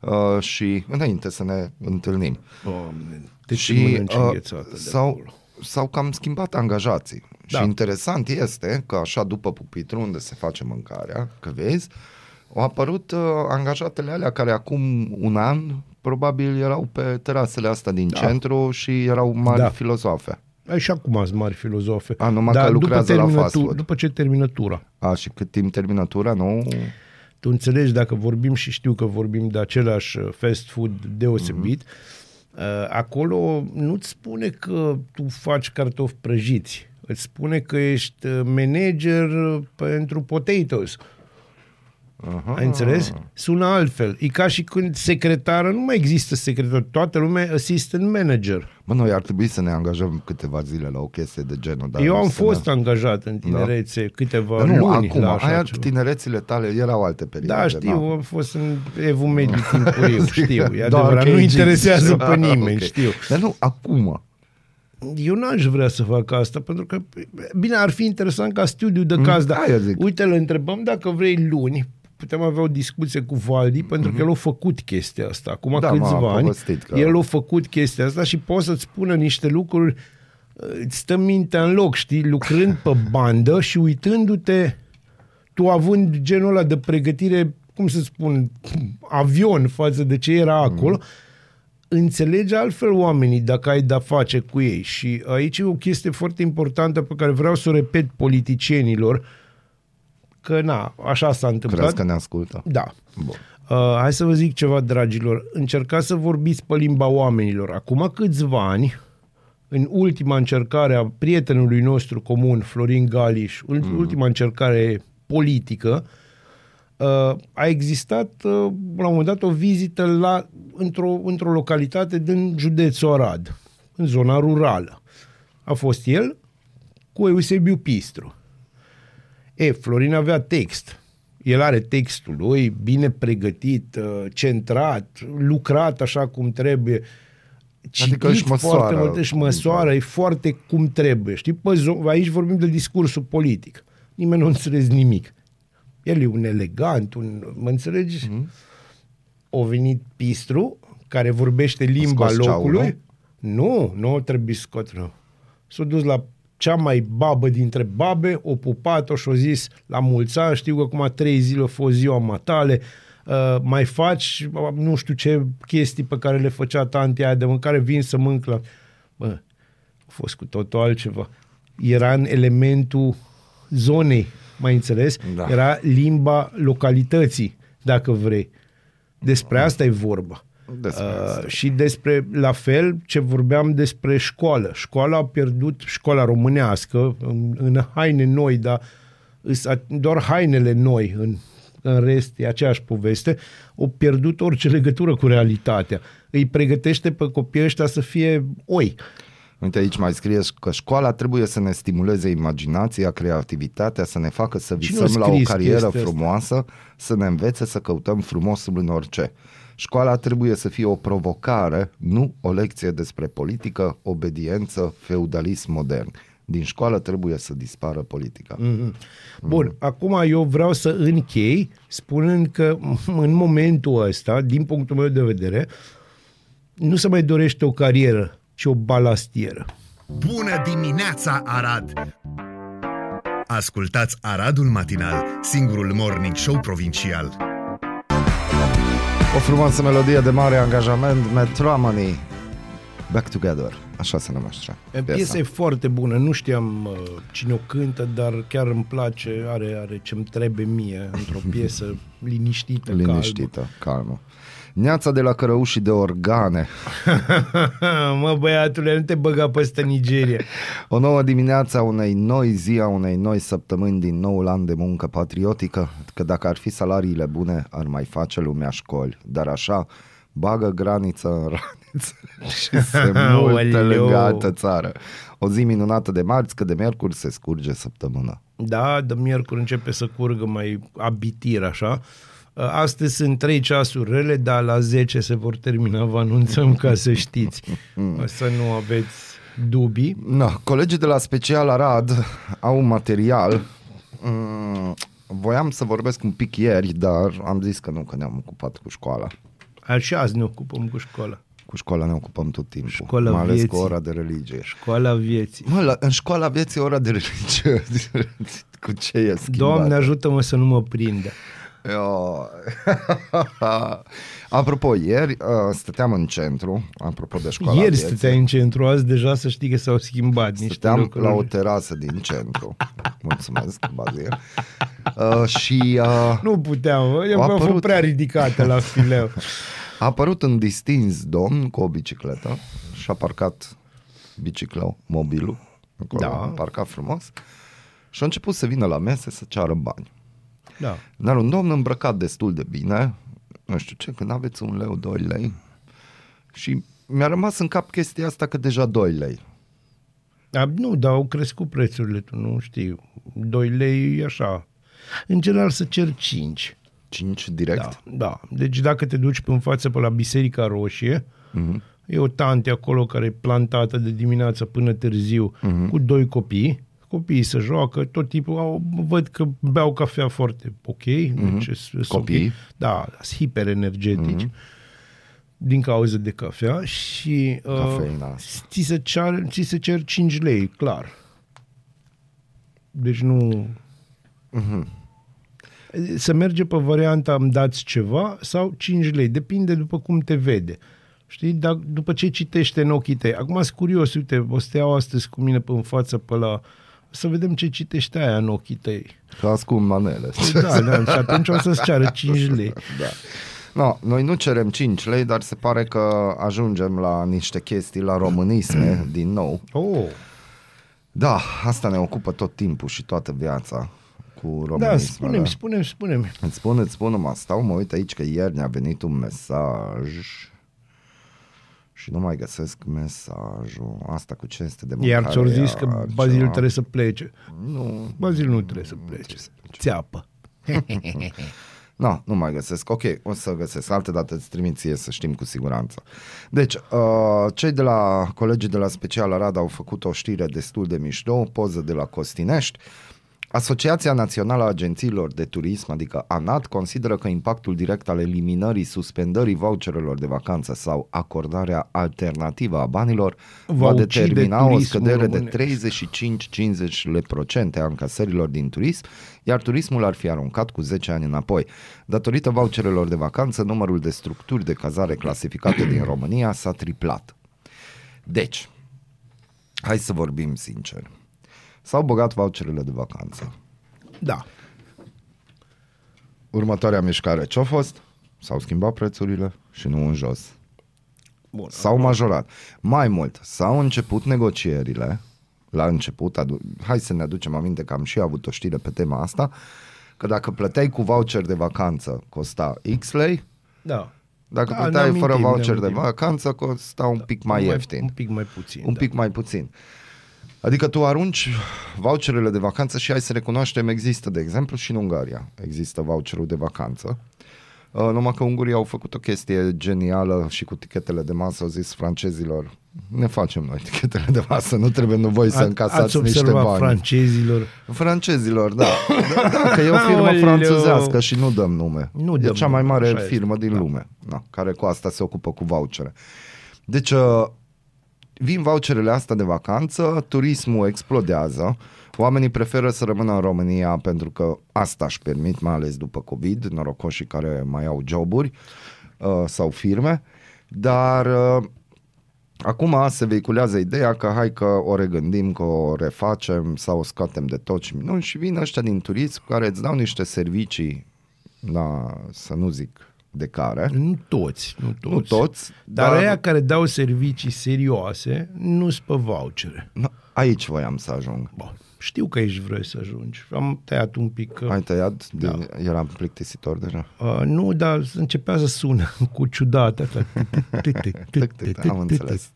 [SPEAKER 4] Uh, și înainte să ne întâlnim.
[SPEAKER 5] De ce
[SPEAKER 4] și
[SPEAKER 5] mănânci
[SPEAKER 4] uh,
[SPEAKER 5] înghețată de
[SPEAKER 4] s-au,
[SPEAKER 5] acolo?
[SPEAKER 4] S-au cam schimbat angajații.
[SPEAKER 5] Da.
[SPEAKER 4] Și interesant este că așa după pupitru unde se face mâncarea, că vezi, au apărut uh, angajatele alea care acum un an probabil erau pe terasele astea din da. centru și erau mari
[SPEAKER 5] Da.
[SPEAKER 4] da. filozofe.
[SPEAKER 5] Ai și acum azi mari filozofe.
[SPEAKER 4] A, numai
[SPEAKER 5] Dar
[SPEAKER 4] că
[SPEAKER 5] după
[SPEAKER 4] lucrează la
[SPEAKER 5] termină
[SPEAKER 4] fast
[SPEAKER 5] tu-
[SPEAKER 4] food.
[SPEAKER 5] După ce termină tura.
[SPEAKER 4] A, și cât timp termină tura, nu?
[SPEAKER 5] Tu înțelegi dacă vorbim și știu că vorbim de același uh, fast food deosebit,
[SPEAKER 4] Mhm.
[SPEAKER 5] Uh, acolo nu-ți spune că tu faci cartofi prăjiți. Îți spune că ești uh, manager uh, pentru potatoes.
[SPEAKER 4] Aha.
[SPEAKER 5] Ai înțeles? Sună altfel. E ca și când secretară, nu mai există secretar, toată lumea e assistant manager.
[SPEAKER 4] Bă, noi ar trebui să ne angajăm câteva zile la o chestie de genul. Dar
[SPEAKER 5] Eu
[SPEAKER 4] nu
[SPEAKER 5] am
[SPEAKER 4] să
[SPEAKER 5] fost
[SPEAKER 4] ne...
[SPEAKER 5] angajat în tinerețe câteva
[SPEAKER 4] Dar nu,
[SPEAKER 5] luni
[SPEAKER 4] acum,
[SPEAKER 5] la așa
[SPEAKER 4] aia,
[SPEAKER 5] ceva.
[SPEAKER 4] tinerețile tale erau alte perioade.
[SPEAKER 5] Da, știu,
[SPEAKER 4] na.
[SPEAKER 5] am fost în evul mediu timpuriu, *laughs* știu, e
[SPEAKER 4] Doar
[SPEAKER 5] adevărat,
[SPEAKER 4] că
[SPEAKER 5] nu
[SPEAKER 4] există.
[SPEAKER 5] interesează pe *laughs*
[SPEAKER 4] Ah,
[SPEAKER 5] nimeni,
[SPEAKER 4] ok.
[SPEAKER 5] știu.
[SPEAKER 4] Dar nu, acum.
[SPEAKER 5] Eu n-aș vrea să fac asta, pentru că, bine, ar fi interesant ca studiu de caz, dar
[SPEAKER 4] Mm, aia zic.
[SPEAKER 5] uite, îl întrebăm dacă vrei luni, putem avea o discuție cu Valdi, pentru că el a făcut chestia asta. Acum
[SPEAKER 4] Mhm. Da,
[SPEAKER 5] câțiva
[SPEAKER 4] m-a
[SPEAKER 5] ani,
[SPEAKER 4] povestit că-
[SPEAKER 5] el a făcut chestia asta și poate să-ți spună niște lucruri, îți stă mintea în loc, știi, lucrând pe bandă și uitându-te, tu având genul ăla de pregătire, cum să spun, avion față de ce era acolo, înțelegi altfel oamenii dacă ai de-a face cu ei. Și aici e o chestie foarte importantă pe care vreau să o repet politicienilor, că na, așa s-a întâmplat.
[SPEAKER 4] Crezi că ne ascultă?
[SPEAKER 5] Da.
[SPEAKER 4] Bun.
[SPEAKER 5] Uh, hai să vă zic ceva, dragilor. Încercați să vorbiți pe limba oamenilor. Acum câțiva ani, în ultima încercare a prietenului nostru comun, Florin Galiș, mm. ultima încercare politică, uh, a existat uh, la un moment dat o vizită la, într-o, într-o localitate din județul Arad, în zona rurală. A fost el cu Eusebiu Pistru. E, Florin avea text. El are textul lui, bine pregătit, uh, centrat, lucrat așa cum trebuie.
[SPEAKER 4] Adică își măsoară.
[SPEAKER 5] foarte mult, își măsoară, e foarte cum trebuie. Știi, pe zo- aici vorbim de discursul politic. Nimeni nu înțeles nimic. El e un elegant, un, mă înțelegi?
[SPEAKER 4] Mhm.
[SPEAKER 5] Mm-hmm. O venit Pistru, care vorbește limba
[SPEAKER 4] scos ceaul,
[SPEAKER 5] locului. Nu, nu trebuie scot. Nu. S-a dus la cea mai babă dintre babe, o pupat-o și-o zis la mulți ani, știu că acum trei zile a fost ziua matale, uh, mai faci uh, nu știu ce chestii pe care le făcea tantea aia de mâncare, vin să mânc la... Bă, a fost cu totul altceva. Era în elementul zonei, mai înțeles?
[SPEAKER 4] Da.
[SPEAKER 5] Era limba localității, dacă vrei. Despre asta e vorba.
[SPEAKER 4] Despre asta.
[SPEAKER 5] Uh, și despre, la fel, ce vorbeam despre școală. Școala a pierdut, școala românească, în, în haine noi, dar îs a- doar hainele noi, în, în rest e aceeași poveste, au pierdut orice legătură cu realitatea. Îi pregătește pe copiii ăștia să fie oi.
[SPEAKER 4] Uite aici mai scrie că școala trebuie să ne stimuleze imaginația, creativitatea, să ne facă să
[SPEAKER 5] Cine a
[SPEAKER 4] visăm la o
[SPEAKER 5] scris
[SPEAKER 4] carieră
[SPEAKER 5] chestia asta?
[SPEAKER 4] frumoasă, să ne învețe să căutăm frumosul în orice. Școala trebuie să fie o provocare, nu o lecție despre politică, obediență, feudalism modern. Din școală trebuie să dispară politica.
[SPEAKER 5] Mm. Bun, mm. acum eu vreau să închei spunând că *laughs* în momentul ăsta, din punctul meu de vedere, nu se mai dorește o carieră, ci o balastieră.
[SPEAKER 1] Bună dimineața, Arad! Ascultați Aradul Matinal, singurul morning show provincial.
[SPEAKER 4] O frumoasă melodie de mare angajament, Metromany, Back Together, așa se numește.
[SPEAKER 5] Piesa e foarte bună, nu știam uh, cine o cântă, dar chiar îmi place, are, are ce-mi trebuie mie într-o piesă *laughs* liniștită,
[SPEAKER 4] Liniștită, calmă. Neața de la cărăușii de organe.
[SPEAKER 5] calmă. *laughs* mă, băiatule, nu te băga peste Nigeria.
[SPEAKER 4] O nouă dimineață a unei noi zi, a unei noi săptămâni din noul an de muncă patriotică, că dacă ar fi salariile bune, ar mai face lumea școli. Dar așa, bagă graniță în raniță *laughs* și se *laughs* multe
[SPEAKER 5] Aoleu.
[SPEAKER 4] lângă altă țară. O zi minunată de marți, că de miercuri se scurge săptămâna.
[SPEAKER 5] Da, de miercuri începe să curgă mai abitir, așa. Astăzi sunt 3 ceasuri rele, dar la 10 se vor termina, vă anunțăm ca să știți. Să nu aveți dubii.
[SPEAKER 4] No, colegii de la Special Arad au un material. Mm, voiam să vorbesc un pic ieri, dar am zis că nu, că ne-am ocupat cu școala.
[SPEAKER 5] Așa azi ne ocupăm cu școala.
[SPEAKER 4] Cu școala ne ocupăm tot timpul,
[SPEAKER 5] Școala
[SPEAKER 4] mai ales cu
[SPEAKER 5] vieții.
[SPEAKER 4] ora de religie.
[SPEAKER 5] Școala vieții.
[SPEAKER 4] Mă, la, în școala vieții ora de religie, *laughs* cu ce e schimbat?
[SPEAKER 5] Doamne ajută-mă să nu mă prindă.
[SPEAKER 4] Eu... *laughs* apropo, ieri uh, stăteam în centru, apropo de școala
[SPEAKER 5] Ieri
[SPEAKER 4] vieții.
[SPEAKER 5] stăteai în centru, azi deja să știi că s-au schimbat niște
[SPEAKER 4] Stăteam
[SPEAKER 5] lucruri.
[SPEAKER 4] la o terasă din centru. *laughs* Mulțumesc, Bazil. Uh, și uh,
[SPEAKER 5] Nu puteam, eu
[SPEAKER 4] A
[SPEAKER 5] am fost
[SPEAKER 4] apărut.
[SPEAKER 5] prea ridicată la fileu.
[SPEAKER 4] a apărut un distins domn cu o bicicletă și a parcat bicicleu, mobilul, acolo,
[SPEAKER 5] Da.
[SPEAKER 4] a parcat frumos și a început să vină la mese să ceară bani.
[SPEAKER 5] Da.
[SPEAKER 4] Dar un domn îmbrăcat destul de bine, nu știu ce, când aveți un leu, 2 lei, și mi-a rămas în cap chestia asta că deja 2 lei.
[SPEAKER 5] Da, nu, dar au crescut prețurile, tu nu știi. 2 lei e așa. În general să cer 5.
[SPEAKER 4] 5 direct?
[SPEAKER 5] Da, da. Deci dacă te duci pe în față pe la Biserica Roșie,
[SPEAKER 4] Mhm.
[SPEAKER 5] e o tante acolo care e plantată de dimineață până târziu
[SPEAKER 4] Mhm.
[SPEAKER 5] cu doi copii. Copiii se joacă, tot tipul, au, văd că beau cafea foarte ok. Deci, sunt
[SPEAKER 4] Mhm. Copiii? Mhm.
[SPEAKER 5] ok. Da, sunt hiperenergetici din cauza de cafea și uh,
[SPEAKER 4] Cafeina asta.
[SPEAKER 5] ți, se cer, ți se cer 5 lei, clar. Deci nu...
[SPEAKER 4] Mhm.
[SPEAKER 5] Să merge pe varianta îmi dați ceva sau 5 lei, depinde după cum te vede. Știi, dar după ce citește în ochii tăi. Acum sunt curios, uite, o să te iau astăzi cu mine pe în față pe la... Să vedem ce citește aia în ochii tăi.
[SPEAKER 4] Că ascund manele.
[SPEAKER 5] Da, da, și atunci o să-ți ceară 5 lei.
[SPEAKER 4] Da. No, noi nu cerem 5 lei, dar se pare că ajungem la niște chestii, la românisme, *clears throat* din nou.
[SPEAKER 5] Oh,
[SPEAKER 4] Da, asta ne ocupă tot timpul și toată viața cu
[SPEAKER 5] da,
[SPEAKER 4] românismele.
[SPEAKER 5] spunem, spunem, spunem.
[SPEAKER 4] Îți spun, îți spun, mă stau, mă uit aici că ieri ne-a venit un mesaj și nu mai găsesc mesajul. Asta cu ce este de mâncare.
[SPEAKER 5] Iar ți-au zis că
[SPEAKER 4] iar
[SPEAKER 5] Bazil
[SPEAKER 4] ceva.
[SPEAKER 5] trebuie să plece.
[SPEAKER 4] Nu,
[SPEAKER 5] Bazil nu trebuie să plece. Țeapă. *laughs*
[SPEAKER 4] No, nu mai găsesc. Ok, o să găsesc. Altă dată îți trimit ție să știm cu siguranță. Deci, uh, cei de la colegii de la Special Arad au făcut o știre destul de mișto, o poză de la Costinești. Asociația Națională a Agențiilor de Turism, adică ANAT, consideră că impactul direct al eliminării, suspendării voucherelor de vacanță sau acordarea alternativă a banilor
[SPEAKER 5] Va
[SPEAKER 4] va,
[SPEAKER 5] ucide
[SPEAKER 4] determina o
[SPEAKER 5] turismul
[SPEAKER 4] scădere de
[SPEAKER 5] românesc.
[SPEAKER 4] 35-50% a încasărilor din turism, iar turismul ar fi aruncat cu 10 ani înapoi. Datorită voucherelor de vacanță, numărul de structuri de cazare clasificate din România s-a triplat. Deci, hai să vorbim sincer. S-au băgat voucherele de vacanță.
[SPEAKER 5] Da.
[SPEAKER 4] Următoarea mișcare ce-a fost? S-au schimbat prețurile și nu în jos.
[SPEAKER 5] Bun.
[SPEAKER 4] S-au majorat. Mai mult, s-au început negocierile, la început, adu- hai să ne aducem aminte că am și avut o știre pe tema asta, că dacă plăteai cu voucher de vacanță costa X lei,
[SPEAKER 5] Da.
[SPEAKER 4] dacă
[SPEAKER 5] Da,
[SPEAKER 4] plăteai
[SPEAKER 5] ne
[SPEAKER 4] fără
[SPEAKER 5] amintim, ne
[SPEAKER 4] voucher de
[SPEAKER 5] amintim.
[SPEAKER 4] vacanță costa un pic mai ieftin.
[SPEAKER 5] Un pic mai puțin.
[SPEAKER 4] Un
[SPEAKER 5] da.
[SPEAKER 4] pic mai puțin. Adică tu arunci voucherele de vacanță și hai să recunoaștem, există, de exemplu, și în Ungaria. Există voucherul de vacanță. Uh, numai că ungurii au făcut o chestie genială și cu tichetele de masă au zis francezilor ne facem noi tichetele de masă, nu trebuie nu voi să
[SPEAKER 5] A-
[SPEAKER 4] încasați
[SPEAKER 5] Ați
[SPEAKER 4] niște
[SPEAKER 5] observat
[SPEAKER 4] bani.
[SPEAKER 5] francezilor.
[SPEAKER 4] Francezilor, da. da, *laughs* da că e o firmă
[SPEAKER 5] Aoleu.
[SPEAKER 4] franțuzească și nu dăm nume.
[SPEAKER 5] Nu
[SPEAKER 4] e
[SPEAKER 5] dăm
[SPEAKER 4] cea mai
[SPEAKER 5] nume,
[SPEAKER 4] mare
[SPEAKER 5] așa este,
[SPEAKER 4] firmă din
[SPEAKER 5] da.
[SPEAKER 4] lume, da, care cu asta se ocupă cu vouchere. Deci, uh, vin voucherele astea de vacanță, turismul explodează, oamenii preferă să rămână în România pentru că asta își permit, mai ales după COVID, norocoșii care mai au joburi uh, sau firme, dar uh, acum se vehiculează ideea că hai că o regândim, că o refacem sau o scoatem de tot și minuni și vin ăștia din turism care îți dau niște servicii, la, să nu zic de care,
[SPEAKER 5] Nu toți, nu toți.
[SPEAKER 4] nu toți,
[SPEAKER 5] Dar, dar aia care dau servicii serioase nu sunt pe vouchere.
[SPEAKER 4] Nu, aici voiam să ajung.
[SPEAKER 5] Bun. Știu că aici vrei să ajungi. Am tăiat un pic. Că,
[SPEAKER 4] Ai tăiat?
[SPEAKER 5] Da.
[SPEAKER 4] Din, eram plictisitor deja.
[SPEAKER 5] uh, nu, dar începea să sună *laughs* cu ciudat. Asta.
[SPEAKER 4] Am înțeles.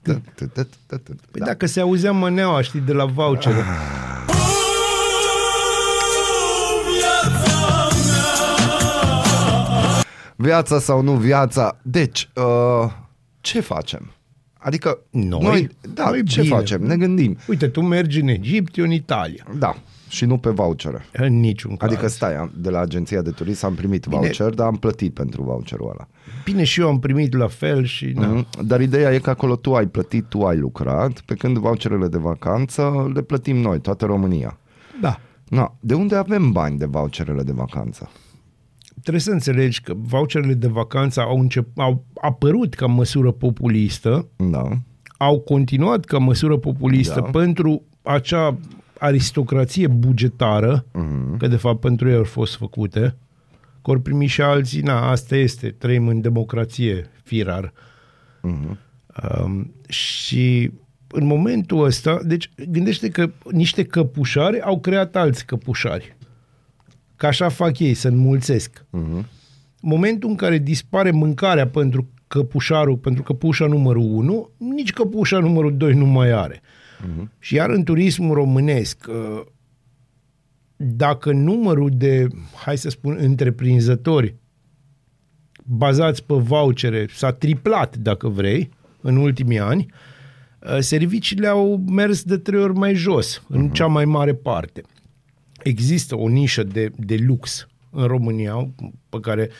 [SPEAKER 5] Păi dacă se auzea mâneaua, știi, de la voucher.
[SPEAKER 4] Viața sau nu viața. Deci, uh, ce facem? Adică
[SPEAKER 5] Noi?
[SPEAKER 4] noi da,
[SPEAKER 5] Noi
[SPEAKER 4] ce
[SPEAKER 5] bine.
[SPEAKER 4] facem? Ne gândim.
[SPEAKER 5] Uite, tu mergi în Egipt, eu în Italia.
[SPEAKER 4] Da, și nu pe vouchere.
[SPEAKER 5] În niciun caz.
[SPEAKER 4] Adică stai, am- de la agenția de turism am primit
[SPEAKER 5] Bine.
[SPEAKER 4] voucher, dar am plătit pentru voucherul ăla.
[SPEAKER 5] Bine, și eu am primit la fel și... Da.
[SPEAKER 4] Mhm. Dar ideea e că acolo tu ai plătit, tu ai lucrat, pe când voucherele de vacanță le plătim noi, toată România.
[SPEAKER 5] da.
[SPEAKER 4] Na, de unde avem bani de voucherele de vacanță?
[SPEAKER 5] Trebuie să înțelegi că voucherele de vacanță au, încep, au apărut ca măsură populistă,
[SPEAKER 4] Da.
[SPEAKER 5] au continuat ca măsură populistă
[SPEAKER 4] Da.
[SPEAKER 5] pentru acea aristocrație bugetară,
[SPEAKER 4] Mhm.
[SPEAKER 5] că de fapt pentru ei au fost făcute, că ori primi și alții, na, asta este, trăim în democrație, firar.
[SPEAKER 4] Mhm.
[SPEAKER 5] Um, și în momentul ăsta, deci gândește că niște căpușari au creat alți căpușari. Că așa fac ei, să înmulțesc. Uh-huh. Momentul în care dispare mâncarea pentru căpușarul, pentru căpușa numărul 1, nici căpușa numărul 2 nu mai are. Uh-huh. Și iar în turismul românesc, uh, dacă numărul de, hai să spun, întreprinzători bazați pe vouchere s-a triplat, dacă vrei, în ultimii ani, uh, serviciile au mers de trei ori mai jos, uh-huh. în cea mai mare parte. Există o nișă de, de lux în România, pe care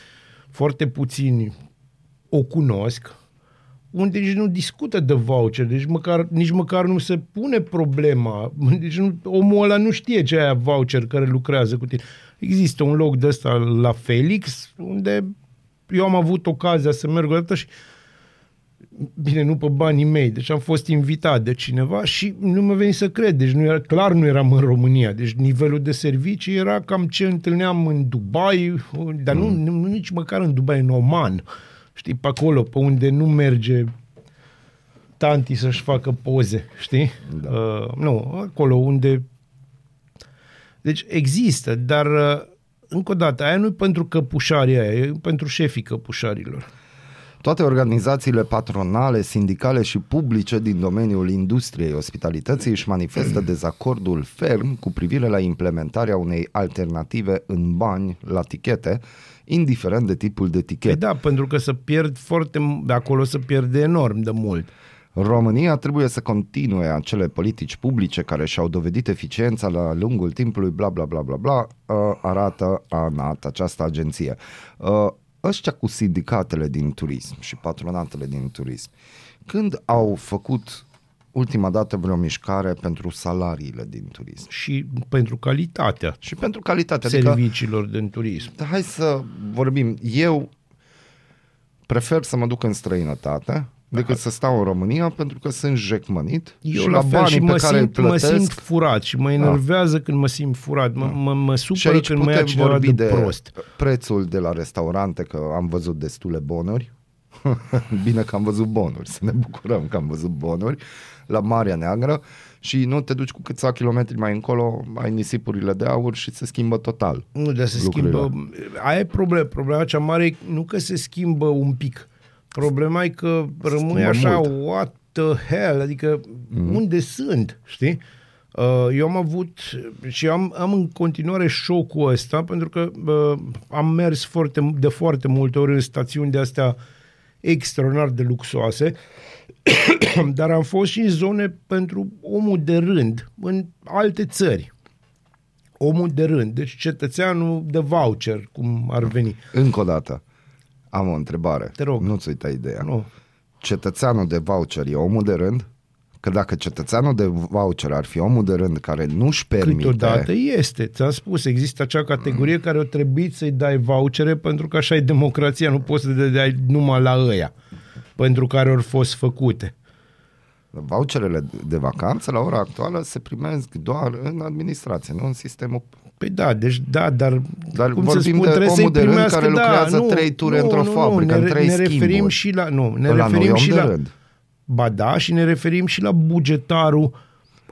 [SPEAKER 5] foarte puțini o cunosc, unde nici nu discută de voucher, deci măcar, nici măcar nu se pune problema, *laughs* deci nu, omul ăla nu știe ce aia voucher care lucrează cu tine. Există un loc de ăsta la Felix, unde eu am avut ocazia să merg o dată și bine, nu pe banii mei, deci am fost invitat de cineva și nu mă veni să cred, deci nu era, clar nu eram în România, deci nivelul de servicii era cam ce întâlneam în Dubai, dar nu, mm. nu nici măcar în Dubai, în Oman, știi, pe acolo, pe unde nu merge tanti să-și facă poze, știi? Da. Uh, nu, acolo unde... Deci există, dar uh, încă o dată, aia nu e pentru căpușarii aia, e pentru șefii căpușarilor.
[SPEAKER 4] Toate organizațiile patronale, sindicale și publice din domeniul industriei ospitalității își manifestă *clears throat* dezacordul ferm cu privire la implementarea unei alternative în bani la tichete, indiferent de tipul de tichet.
[SPEAKER 5] Păi da, pentru că să pierd foarte, de acolo să pierde enorm de mult.
[SPEAKER 4] România trebuie să continue acele politici publice care și-au dovedit eficiența la lungul timpului, bla bla bla bla bla, uh, arată ANAT, această agenție. Uh, ăștia cu sindicatele din turism și patronatele din turism, când au făcut ultima dată vreo mișcare pentru salariile din turism?
[SPEAKER 5] Și pentru calitatea.
[SPEAKER 4] Și pentru calitatea
[SPEAKER 5] serviciilor adică, din turism.
[SPEAKER 4] Da, hai să vorbim. Eu prefer să mă duc în străinătate decât să stau în România pentru că sunt jecmănit
[SPEAKER 5] Eu
[SPEAKER 4] și
[SPEAKER 5] la,
[SPEAKER 4] la
[SPEAKER 5] fel,
[SPEAKER 4] banii
[SPEAKER 5] și mă
[SPEAKER 4] pe care
[SPEAKER 5] simt,
[SPEAKER 4] îi plătesc,
[SPEAKER 5] mă simt furat și mă enervează da. când mă simt furat. Mă, mă, mă
[SPEAKER 4] și
[SPEAKER 5] supără
[SPEAKER 4] aici
[SPEAKER 5] când mă ia
[SPEAKER 4] putem
[SPEAKER 5] cineva
[SPEAKER 4] vorbi
[SPEAKER 5] de,
[SPEAKER 4] de
[SPEAKER 5] prost.
[SPEAKER 4] prețul de la restaurante, că am văzut destule bonuri. *laughs* Bine că am văzut bonuri, să ne bucurăm că am văzut bonuri la Marea Neagră și nu te duci cu câțiva kilometri mai încolo, ai nisipurile de aur și se schimbă total.
[SPEAKER 5] Nu, dar se
[SPEAKER 4] lucrurile.
[SPEAKER 5] schimbă. Aia e problema. Problema cea mare e nu că se schimbă un pic. Problema e că rămâi
[SPEAKER 4] schimbă
[SPEAKER 5] așa,
[SPEAKER 4] mult.
[SPEAKER 5] what the hell, adică mm. unde sunt, știi? Uh, Eu am avut și am, am în continuare șocul ăsta pentru că uh, am mers foarte, de foarte multe ori în stațiuni de astea extraordinar de luxoase, *coughs* dar am fost și în zone pentru omul de rând, în alte țări. Omul de rând, deci cetățeanul de voucher, cum ar veni.
[SPEAKER 4] Încă o dată, am o întrebare.
[SPEAKER 5] Te rog.
[SPEAKER 4] Nu-ți uita ideea.
[SPEAKER 5] Nu.
[SPEAKER 4] Cetățeanul de voucher e omul de rând? Că dacă cetățeanul de voucher ar fi omul de rând care nu-și permite...
[SPEAKER 5] Câteodată este. Ți-am spus, există acea categorie care o trebuie să-i dai vouchere pentru că așa e democrația, nu poți să le dai numai la ăia pentru care au fost făcute.
[SPEAKER 4] Voucherele de vacanță la ora actuală se primesc doar în administrație, nu în sistemul
[SPEAKER 5] Păi da, deci da, dar,
[SPEAKER 4] Dar
[SPEAKER 5] cum
[SPEAKER 4] vorbim
[SPEAKER 5] să spun,
[SPEAKER 4] de
[SPEAKER 5] trebuie
[SPEAKER 4] omul
[SPEAKER 5] să-i
[SPEAKER 4] de rând
[SPEAKER 5] primească,
[SPEAKER 4] care
[SPEAKER 5] da,
[SPEAKER 4] lucrează
[SPEAKER 5] nu,
[SPEAKER 4] trei ture
[SPEAKER 5] nu,
[SPEAKER 4] într-o
[SPEAKER 5] nu,
[SPEAKER 4] fabrică,
[SPEAKER 5] nu,
[SPEAKER 4] în
[SPEAKER 5] ne,
[SPEAKER 4] trei
[SPEAKER 5] ne referim
[SPEAKER 4] schimburi.
[SPEAKER 5] și la, nu, ne
[SPEAKER 4] Ăla nu, e
[SPEAKER 5] referim
[SPEAKER 4] om
[SPEAKER 5] și
[SPEAKER 4] de
[SPEAKER 5] la,
[SPEAKER 4] rând.
[SPEAKER 5] ba da, și ne referim și la bugetarul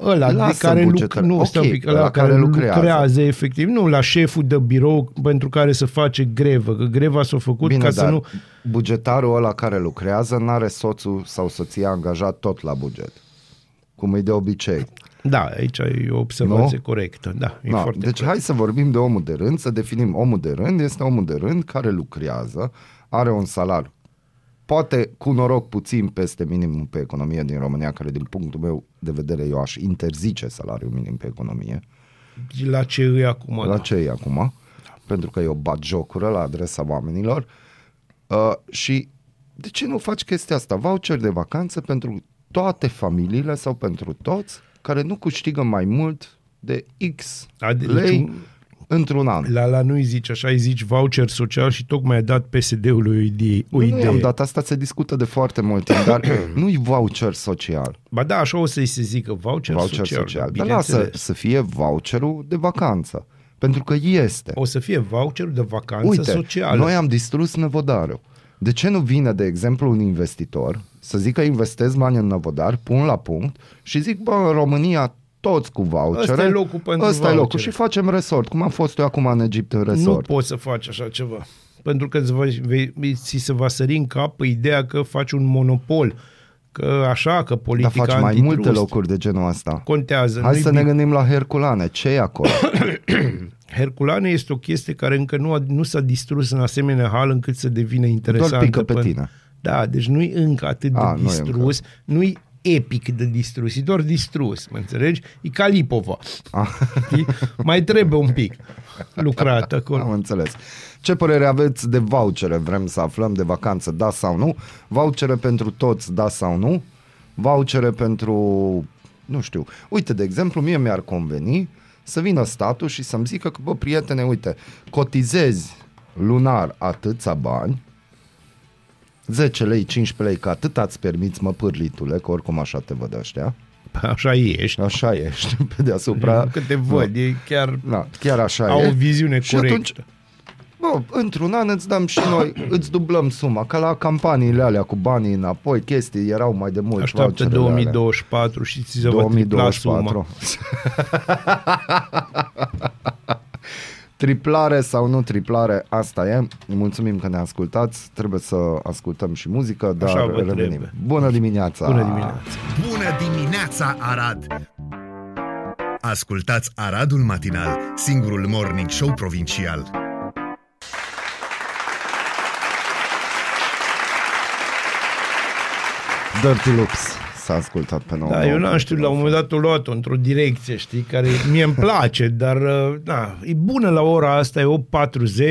[SPEAKER 5] ăla de
[SPEAKER 4] Lasă
[SPEAKER 5] care, luc,
[SPEAKER 4] bugetar.
[SPEAKER 5] nu,
[SPEAKER 4] Ok,
[SPEAKER 5] stai un pic, ăla
[SPEAKER 4] ăla
[SPEAKER 5] care,
[SPEAKER 4] care
[SPEAKER 5] lucrează.
[SPEAKER 4] lucrează.
[SPEAKER 5] lucrează efectiv, nu la șeful de birou pentru care să face grevă, că greva s-a făcut
[SPEAKER 4] Bine,
[SPEAKER 5] ca
[SPEAKER 4] dar
[SPEAKER 5] să nu...
[SPEAKER 4] bugetarul ăla care lucrează n-are soțul sau soția angajat tot la buget. Cum e de obicei.
[SPEAKER 5] Da, aici e o observație
[SPEAKER 4] Nu?
[SPEAKER 5] corectă, da, e
[SPEAKER 4] No,
[SPEAKER 5] foarte
[SPEAKER 4] deci hai să vorbim de omul de rând, să definim omul de rând, este omul de rând care lucrează, are un salariu. Poate cu noroc puțin peste minimum pe economie din România, care din punctul meu de vedere eu aș interzice salariul minim pe economie.
[SPEAKER 5] La ce e acum?
[SPEAKER 4] La
[SPEAKER 5] da.
[SPEAKER 4] ce e acum? Pentru că e o batjocură la adresa oamenilor. Uh, și de ce nu faci chestia asta? Voucher de vacanță pentru toate familiile sau pentru toți care nu câștigă mai mult de X
[SPEAKER 5] Ade-
[SPEAKER 4] lei
[SPEAKER 5] deci un-
[SPEAKER 4] într-un an.
[SPEAKER 5] La, la nu-i zici așa, îi zici voucher social și tocmai a dat PSD-ului o idee. O
[SPEAKER 4] Nu
[SPEAKER 5] idee.
[SPEAKER 4] i-am dat asta, se discută de foarte mult timp, dar *coughs* nu-i voucher social.
[SPEAKER 5] Ba da, așa o să-i se zică, voucher,
[SPEAKER 4] Voucher
[SPEAKER 5] social.
[SPEAKER 4] social. Dar
[SPEAKER 5] bineînțeles.
[SPEAKER 4] lasă să fie voucherul de vacanță. Pentru că este.
[SPEAKER 5] O să fie voucherul de vacanță
[SPEAKER 4] Uite,
[SPEAKER 5] socială.
[SPEAKER 4] noi am distrus Năvodarul. De ce nu vine, de exemplu, un investitor să zică investez bani în Năvodar, pun la punct și zic, bă, în România toți cu vouchere.
[SPEAKER 5] Ăsta e locul pentru
[SPEAKER 4] Ăsta e locul
[SPEAKER 5] vouchere.
[SPEAKER 4] și facem resort, cum am fost eu acum în Egipt în
[SPEAKER 5] Nu
[SPEAKER 4] resort.
[SPEAKER 5] poți să faci așa ceva. Pentru că îți va, vei, ți se va sări în cap ideea că faci un monopol. Că așa, că
[SPEAKER 4] Dar
[SPEAKER 5] politica
[SPEAKER 4] faci mai
[SPEAKER 5] antitrust
[SPEAKER 4] multe locuri de genul ăsta.
[SPEAKER 5] Contează.
[SPEAKER 4] Hai
[SPEAKER 5] nu-i
[SPEAKER 4] să ne
[SPEAKER 5] bine.
[SPEAKER 4] gândim la Herculane. ce e acolo? *coughs*
[SPEAKER 5] Herculane este o chestie care încă nu, a, nu s-a distrus în asemenea hal încât să devină interesantă.
[SPEAKER 4] pică pe
[SPEAKER 5] până-
[SPEAKER 4] tine.
[SPEAKER 5] Da, deci nu-i încă atât de
[SPEAKER 4] A, nu e
[SPEAKER 5] distrus, nu-i epic de distrus, e doar distrus, mă înțelegi? E ca Lipova. Știi? Mai trebuie un pic lucrat acolo.
[SPEAKER 4] Am înțeles. Ce părere aveți de vouchere? Vrem să aflăm de vacanță, da sau nu? Vouchere pentru toți, da sau nu? Vouchere pentru, nu știu, uite, de exemplu, mie mi-ar conveni să vină statul și să-mi zică că, bă, prietene, uite, cotizezi lunar atâția bani, 10 lei, 15 lei, că atât ați permiți, mă, pârlitule, că oricum așa te văd ăștia.
[SPEAKER 5] Așa ești.
[SPEAKER 4] Așa ești, *laughs* pe deasupra.
[SPEAKER 5] Că te văd, e chiar
[SPEAKER 4] Da, chiar așa
[SPEAKER 5] au
[SPEAKER 4] e.
[SPEAKER 5] o viziune
[SPEAKER 4] Și
[SPEAKER 5] corectă.
[SPEAKER 4] atunci, Bă, într-un an îți dăm și noi, îți dublăm suma, ca la campaniile alea cu banii înapoi, chestii erau mai de mult.
[SPEAKER 5] Așteaptă
[SPEAKER 4] voucherele alea.
[SPEAKER 5] 2024 și ți se va tripla suma. *laughs*
[SPEAKER 4] 2024. triplare sau nu triplare, asta e. Mulțumim că ne ascultați. Trebuie să ascultăm și muzică, dar
[SPEAKER 5] Așa vă
[SPEAKER 4] revenim.
[SPEAKER 5] trebuie.
[SPEAKER 4] Bună dimineața!
[SPEAKER 5] Bună dimineața!
[SPEAKER 1] Bună dimineața, Arad! Ascultați Aradul Matinal, singurul morning show provincial.
[SPEAKER 4] Dirty Loops s-a ascultat pe nou.
[SPEAKER 5] Da, eu n-am știut, la un moment dat o luat-o într-o direcție, știi, care mie îmi place, dar uh, da, e bună la ora asta, e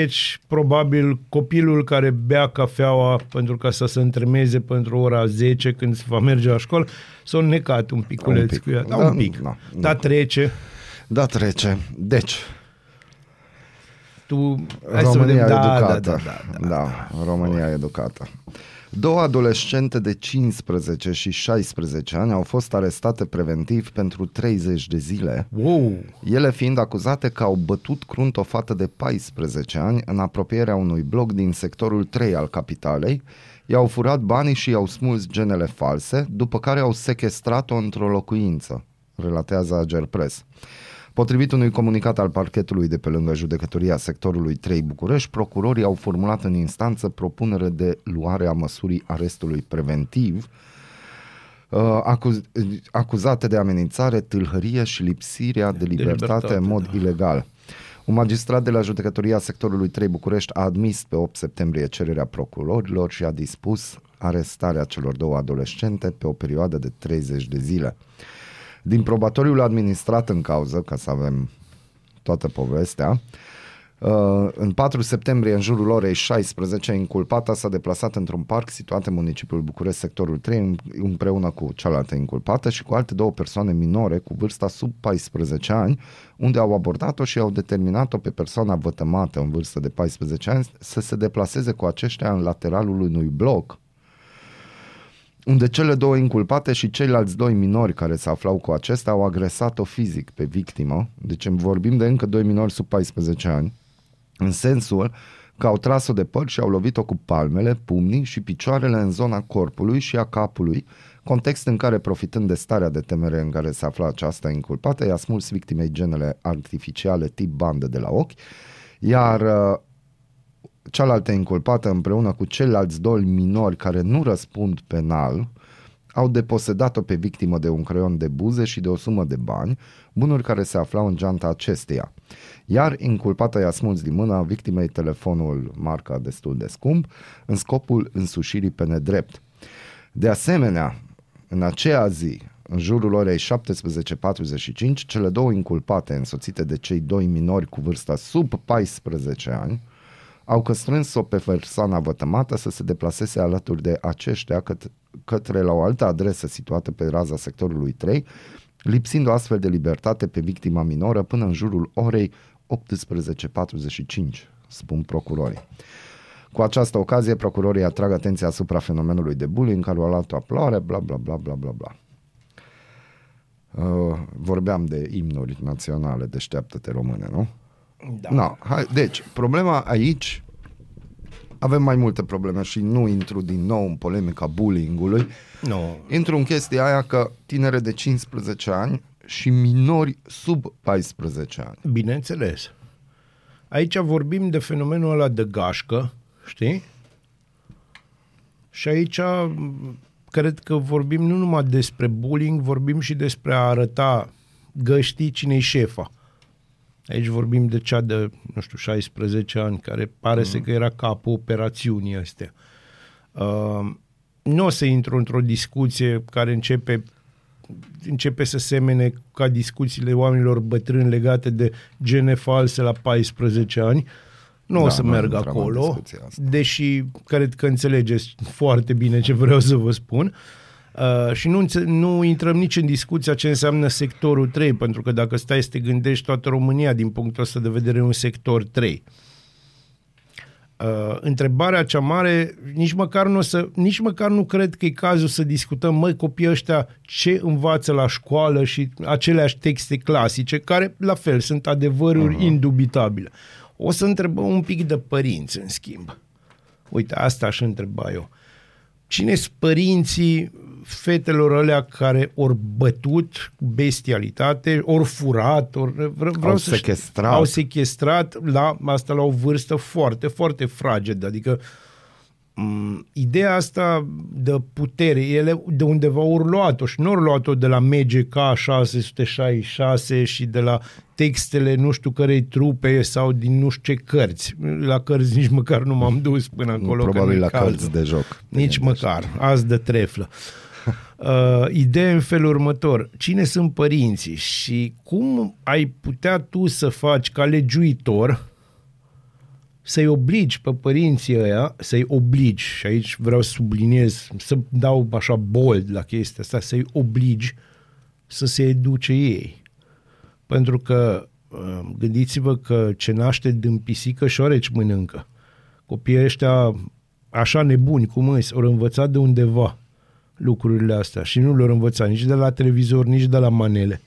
[SPEAKER 5] 8.40, probabil copilul care bea cafeaua pentru ca să se întremeze pentru ora 10 când se va merge la școală, s-a înnecat un piculeț
[SPEAKER 4] Un pic.
[SPEAKER 5] cu ea, da,
[SPEAKER 4] Da,
[SPEAKER 5] un pic,
[SPEAKER 4] da,
[SPEAKER 5] da,
[SPEAKER 4] da.
[SPEAKER 5] trece,
[SPEAKER 4] Da, trece. Deci,
[SPEAKER 5] tu, hai să
[SPEAKER 4] România
[SPEAKER 5] vedem, da,
[SPEAKER 4] educată.
[SPEAKER 5] da, da, da, da.
[SPEAKER 4] da, România educată. Două adolescente de 15 și 16 ani au fost arestate preventiv pentru 30 de zile,
[SPEAKER 5] Wow,
[SPEAKER 4] ele fiind acuzate că au bătut crunt o fată de 14 ani în apropierea unui bloc din sectorul 3 al capitalei, i-au furat banii și i-au smuls genele false, după care au sequestrat-o într-o locuință, relatează Ager Press. Potrivit unui comunicat al parchetului de pe lângă judecătoria sectorului 3 București, procurorii au formulat în instanță propunere de luare a măsurii arestului preventiv, uh, acuz- acuzate de amenințare, tâlhărie și lipsirea de libertate,
[SPEAKER 5] libertate,
[SPEAKER 4] în mod
[SPEAKER 5] da.
[SPEAKER 4] ilegal. Un magistrat de la judecătoria sectorului 3 București a admis pe 8 septembrie cererea procurorilor și a dispus arestarea celor două adolescente pe o perioadă de 30 de zile. Din probatoriul administrat în cauză, ca să avem toată povestea, Uh, în 4 septembrie, în jurul orei 16, inculpata s-a deplasat într-un parc situat în municipiul București, sectorul 3, în- împreună cu cealaltă inculpată și cu alte două persoane minore cu vârsta sub 14 ani, unde au abordat-o și au determinat-o pe persoana vătămată în vârstă de 14 ani să se deplaseze cu aceștia în lateralul unui bloc unde cele două inculpate și ceilalți doi minori care se aflau cu acestea au agresat-o fizic pe victimă, deci vorbim de încă doi minori sub 14 ani, în sensul că au tras-o de păr și au lovit-o cu palmele, pumnii și picioarele în zona corpului și a capului, context în care, profitând de starea de temere în care se afla această inculpată, i-a smuls victimei genele artificiale tip bandă de la ochi, iar uh, cealaltă inculpată împreună cu ceilalți doi minori care nu răspund penal au deposedat-o pe victimă de un creion de buze și de o sumă de bani, bunuri care se aflau în geanta acesteia. Iar inculpata i-a smuls din mâna victimei telefonul marca destul de scump în scopul însușirii pe nedrept. De asemenea, în aceea zi, în jurul orei 17.45, cele două inculpate însoțite de cei doi minori cu vârsta sub 14 ani au căstrâns-o pe persoana vătămată să se deplaseze alături de aceștia cât, către la o altă adresă situată pe raza sectorului 3, lipsind o astfel de libertate pe victima minoră până în jurul orei 18.45, spun procurorii. Cu această ocazie, procurorii atrag atenția asupra fenomenului de bullying care a luat o aploare, bla bla bla bla bla bla. Uh, vorbeam de imnuri naționale, deșteaptă-te române, nu?
[SPEAKER 5] Da.
[SPEAKER 4] Na, hai, deci, problema aici, avem mai multe probleme și nu intru din nou în polemica bullyingului,
[SPEAKER 5] Nu.
[SPEAKER 4] intru în chestia aia că tinere de 15 ani și minori sub 14 ani.
[SPEAKER 5] Bineînțeles. Aici vorbim de fenomenul ăla de gașcă, știi? Și aici m, cred că vorbim nu numai despre bullying, vorbim și despre a arăta găștii cine-i șefa. Aici vorbim de cea de, nu știu, 16 ani, care pare mm. să că era capul operațiunii astea. Uh, nu o să intru într-o discuție care începe începe să semene ca discuțiile oamenilor bătrâni legate de gene false la 14 ani. Nu da, o să
[SPEAKER 4] nu
[SPEAKER 5] merg
[SPEAKER 4] intrăm în
[SPEAKER 5] acolo,
[SPEAKER 4] discuția asta.
[SPEAKER 5] deși cred că înțelegeți foarte bine ce vreau să vă spun. Uh, și nu, înțe- nu intrăm nici în discuția ce înseamnă sectorul 3, pentru că dacă stai să te gândești, toată România, din punctul ăsta de vedere, e un sector 3. Uh, întrebarea cea mare, nici măcar, nu o să, nici măcar nu cred că e cazul să discutăm, măi, copiii ăștia ce învață la școală și aceleași texte clasice, care, la fel, sunt adevăruri uh-huh. indubitabile. O să întrebăm un pic de părinți, în schimb. Uite, asta aș întreba eu. Cine sunt părinții fetelor alea care ori bătut cu bestialitate, ori furat, ori vreau, vreau
[SPEAKER 4] Au
[SPEAKER 5] să știu-
[SPEAKER 4] sechestrat.
[SPEAKER 5] au sechestrat la asta la o vârstă foarte, foarte fragedă. Adică m, ideea asta de putere, ele de undeva au luat-o și nu au luat-o de la MGK 666 și de la textele nu știu cărei trupe sau din nu știu ce cărți. La cărți nici măcar nu m-am dus până acolo. că
[SPEAKER 4] Probabil
[SPEAKER 5] nu-i
[SPEAKER 4] la
[SPEAKER 5] cazul.
[SPEAKER 4] cărți de joc.
[SPEAKER 5] Nici măcar, azi de treflă. Uh, ideea în felul următor. Cine sunt părinții și cum ai putea tu să faci ca legiuitor să-i obligi pe părinții ăia, să-i obligi, și aici vreau să subliniez, să dau așa bold la chestia asta, să-i obligi să se educe ei. Pentru că uh, gândiți-vă că ce naște din pisică șoreci mănâncă. Copiii ăștia așa nebuni cum îs, au învățat de undeva lucrurile astea și nu le-au învățat nici de la televizor, nici de la manele.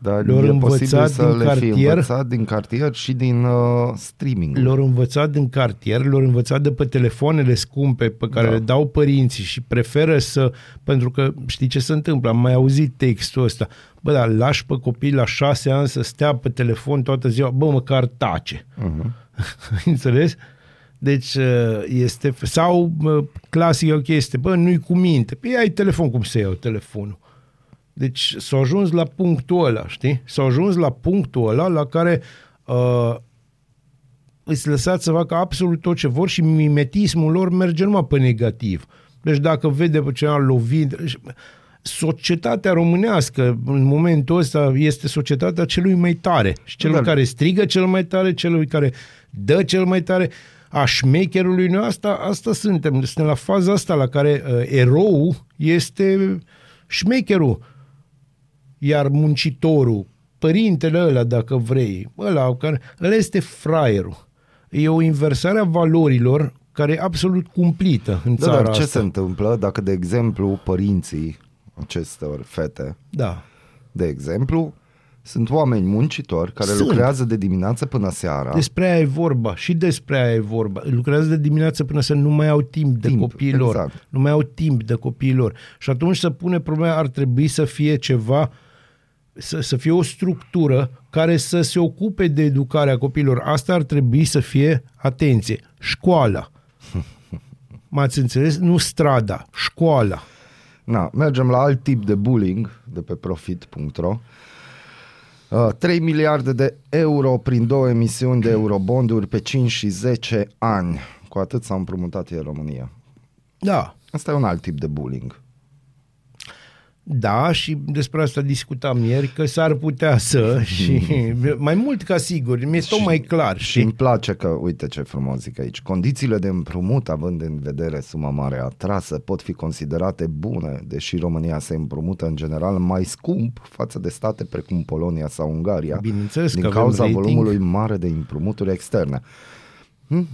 [SPEAKER 4] Dar
[SPEAKER 5] Le-au
[SPEAKER 4] e
[SPEAKER 5] învățat
[SPEAKER 4] posibil să
[SPEAKER 5] din
[SPEAKER 4] le fi
[SPEAKER 5] cartier.
[SPEAKER 4] învățat din cartier și din uh, streaming.
[SPEAKER 5] Le-au învățat din cartier, le-au învățat de pe telefoanele scumpe pe care
[SPEAKER 4] Da.
[SPEAKER 5] da. le dau părinții și preferă să, pentru că știi ce se întâmplă, am mai auzit textul ăsta, bă, dar lași pe copii la șase ani să stea pe telefon toată ziua, bă, măcar tace. *laughs*
[SPEAKER 4] Uh-huh.
[SPEAKER 5] Înțeles? Deci uh, este, sau uh, clasic o chestie, bă, nu-i cu minte. Păi ai telefon, cum să iau telefonul? Deci s-a ajuns la punctul ăla, știi? S-a ajuns la punctul ăla la care uh, îți lăsați să facă absolut tot ce vor și mimetismul lor merge numai pe negativ. Deci dacă vede pe cineva lovit, societatea românească în momentul ăsta este societatea celui mai tare și celui
[SPEAKER 4] Da.
[SPEAKER 5] care strigă cel mai tare, celui care dă cel mai tare, a șmecherului noi asta, asta suntem. Suntem la faza asta la care uh, eroul este șmecherul, iar muncitorul, părintele ăla, dacă vrei, ăla, care, ăla este fraierul. E o inversare a valorilor care e absolut cumplită în
[SPEAKER 4] Da,
[SPEAKER 5] țara
[SPEAKER 4] dar ce
[SPEAKER 5] asta.
[SPEAKER 4] se întâmplă dacă, de exemplu, părinții acestor fete,
[SPEAKER 5] Da.
[SPEAKER 4] de exemplu, sunt oameni muncitori care
[SPEAKER 5] Sunt.
[SPEAKER 4] lucrează de dimineață până seara.
[SPEAKER 5] Despre aia e vorba și despre aia e vorba. Lucrează de dimineață până să nu mai au timp de
[SPEAKER 4] Timp,
[SPEAKER 5] copiii lor.
[SPEAKER 4] exact.
[SPEAKER 5] Nu mai au timp de copiii lor. Și atunci se pune problema, ar trebui să fie ceva, să, să fie o structură care să se ocupe de educarea copiilor. Asta ar trebui să fie, atenție, școala. *laughs* M-ați înțeles? Nu strada, școala.
[SPEAKER 4] Na, mergem la alt tip de bullying de pe profit.ro. Uh, 3 miliarde de euro prin două emisiuni de eurobonduri pe 5 și 10 ani. Cu atât s-a împrumutat în România.
[SPEAKER 5] Da,
[SPEAKER 4] Asta e un alt tip de bullying.
[SPEAKER 5] Da, și despre asta discutam ieri, că s-ar putea să, *laughs* și mai mult ca sigur, mi-e tot mai clar.
[SPEAKER 4] Și
[SPEAKER 5] Și
[SPEAKER 4] îmi place că, uite ce frumos zic aici, condițiile de împrumut, având în vedere suma mare atrasă, pot fi considerate bune, deși România se împrumută în general mai scump față de state precum Polonia sau Ungaria,
[SPEAKER 5] Bineînțeles
[SPEAKER 4] din
[SPEAKER 5] că avem
[SPEAKER 4] cauza
[SPEAKER 5] rating.
[SPEAKER 4] volumului mare de împrumuturi externe.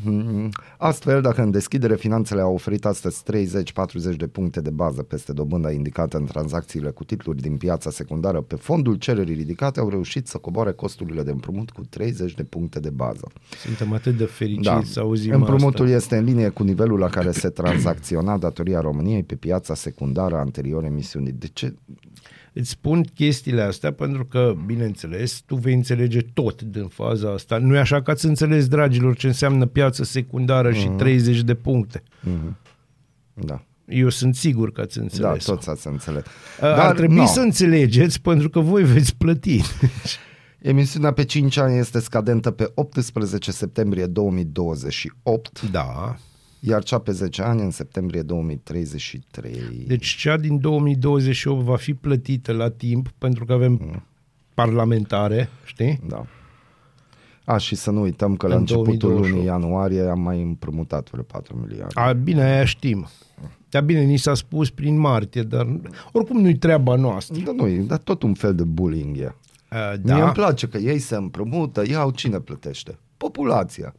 [SPEAKER 4] Mhm. Astfel, dacă în deschidere finanțele au oferit astăzi 30-40 de puncte de bază peste dobânda indicată în tranzacțiile cu titluri din piața secundară, pe fondul cererii ridicate au reușit să coboare costurile de împrumut cu 30 de puncte de bază.
[SPEAKER 5] suntem atât de fericiți
[SPEAKER 4] Da.
[SPEAKER 5] să auzim
[SPEAKER 4] Împrumutul
[SPEAKER 5] asta.
[SPEAKER 4] este în linie cu nivelul la care se tranzacționa datoria României pe piața secundară anterior emisiunii. De ce?
[SPEAKER 5] Îți spun chestiile astea pentru că, bineînțeles, tu vei înțelege tot din faza asta. Nu e așa că ați înțeles, dragilor, ce înseamnă piață secundară și 30 de puncte.
[SPEAKER 4] Da.
[SPEAKER 5] Eu sunt sigur că ați
[SPEAKER 4] Da,
[SPEAKER 5] înțeles.
[SPEAKER 4] toți ați înțeles.
[SPEAKER 5] Dar, Ar trebui
[SPEAKER 4] no.
[SPEAKER 5] să înțelegeți pentru că voi veți plăti. *laughs*
[SPEAKER 4] Emisiunea pe 5 ani este scadentă pe 18 septembrie 2028,
[SPEAKER 5] da.
[SPEAKER 4] Iar cea pe 10 ani în septembrie 2033.
[SPEAKER 5] Deci cea din 2028 va fi plătită la timp pentru că avem parlamentare, știi?
[SPEAKER 4] Da. A, și să nu uităm că la
[SPEAKER 5] În
[SPEAKER 4] începutul
[SPEAKER 5] 2028.
[SPEAKER 4] lunii ianuarie am mai împrumutat vreo 4 milioane.
[SPEAKER 5] A, bine, aia știm. Dar bine, ni s-a spus prin martie, dar oricum nu-i treaba noastră.
[SPEAKER 4] Dar nu, e- dar tot un fel de bullying e.
[SPEAKER 5] A,
[SPEAKER 4] Da. Mie îmi
[SPEAKER 5] da,
[SPEAKER 4] place că ei se împrumută, iau cine plătește? Populația.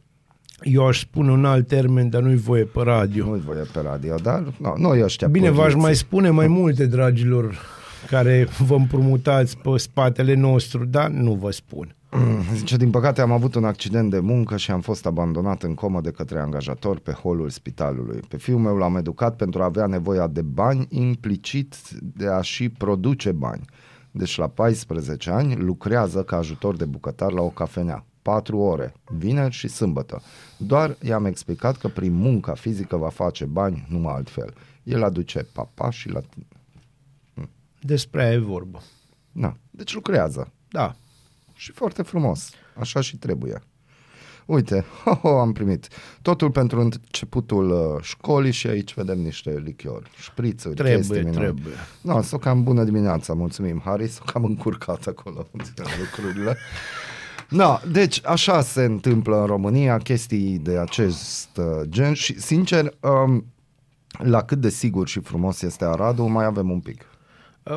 [SPEAKER 5] Eu aș spune un alt termen, dar nu-i voie pe radio.
[SPEAKER 4] Nu-i voie pe radio, dar no, noi ăștia
[SPEAKER 5] Bine, v-aș
[SPEAKER 4] părinții.
[SPEAKER 5] mai spune mai multe, dragilor, care vă împrumutați pe spatele nostru, dar nu vă spun.
[SPEAKER 4] Zice, din păcate am avut un accident de muncă și am fost abandonat în comă de către angajator pe holul spitalului. Pe fiul meu l-am educat pentru a avea nevoia de bani, implicit de a și produce bani. Deci la 14 ani lucrează ca ajutor de bucătar la o cafenea. 4 ore, vineri și sâmbătă. Doar i-am explicat că prin munca fizică va face bani, numai altfel. El aduce papa și la...
[SPEAKER 5] Despre aia e vorba.
[SPEAKER 4] Na, deci lucrează.
[SPEAKER 5] Da.
[SPEAKER 4] Și foarte frumos. Așa și trebuie. Uite, *laughs* ho, ho, am primit totul pentru începutul uh, școlii și aici vedem niște lichiori, șprițuri,
[SPEAKER 5] Trebuie,
[SPEAKER 4] chestii minuni.
[SPEAKER 5] trebuie.
[SPEAKER 4] No, s-o cam bună dimineața, mulțumim, Harry, s-o cam încurcat acolo lucrurile. No, deci așa se întâmplă în România chestii de acest uh, gen și, sincer, um, la cât de sigur și frumos este Aradul, mai avem un pic.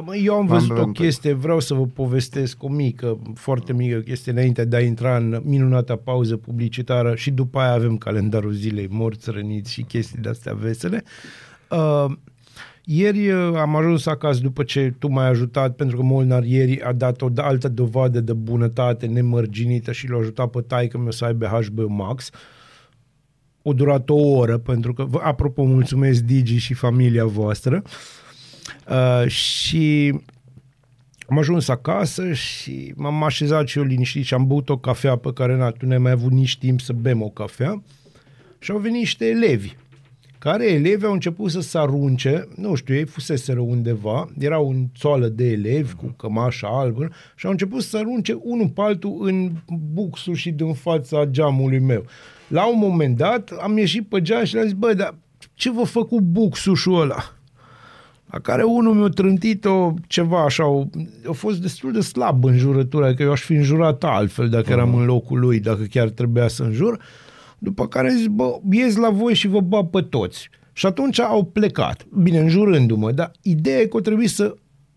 [SPEAKER 5] Mă, Eu am văzut
[SPEAKER 4] Am-
[SPEAKER 5] o
[SPEAKER 4] am-
[SPEAKER 5] chestie, vreau să vă povestesc o mică, foarte mică chestie înainte de a intra în minunata pauză publicitară și după aia avem calendarul zilei morți, răniți și chestii de-astea vesele. Uh, ieri uh, am ajuns acasă după ce tu m-ai ajutat, pentru că Molnar ieri a dat o altă dovadă de bunătate nemărginită și l-a ajutat pe taică meu să aibă HBO Max. O durat o oră, pentru că, vă- apropo, mulțumesc Digi și familia voastră. Uh, și am ajuns acasă și m-am așezat și eu liniștit și am băut o cafea pe care na, tu n-ai mai avut nici timp să bem o cafea și au venit niște elevi care elevi au început să se arunce, nu știu, ei fuseseră undeva, era un țoală de elevi cu cămașa albă și au început să se arunce unul pe altul în buxul și din fața geamului meu. La un moment dat am ieșit pe geam și le-am zis, bă, dar ce vă fă cu buxușul ăla? La care unul mi-a trântit-o ceva așa, o, a fost destul de slab în jurătura, că eu aș fi înjurat altfel dacă eram în locul lui, dacă chiar trebuia să înjur. După care am zis, bă, ies la voi și vă bag pe toți. Și atunci au plecat, bine, înjurându-mă, dar ideea e că o trebuie să...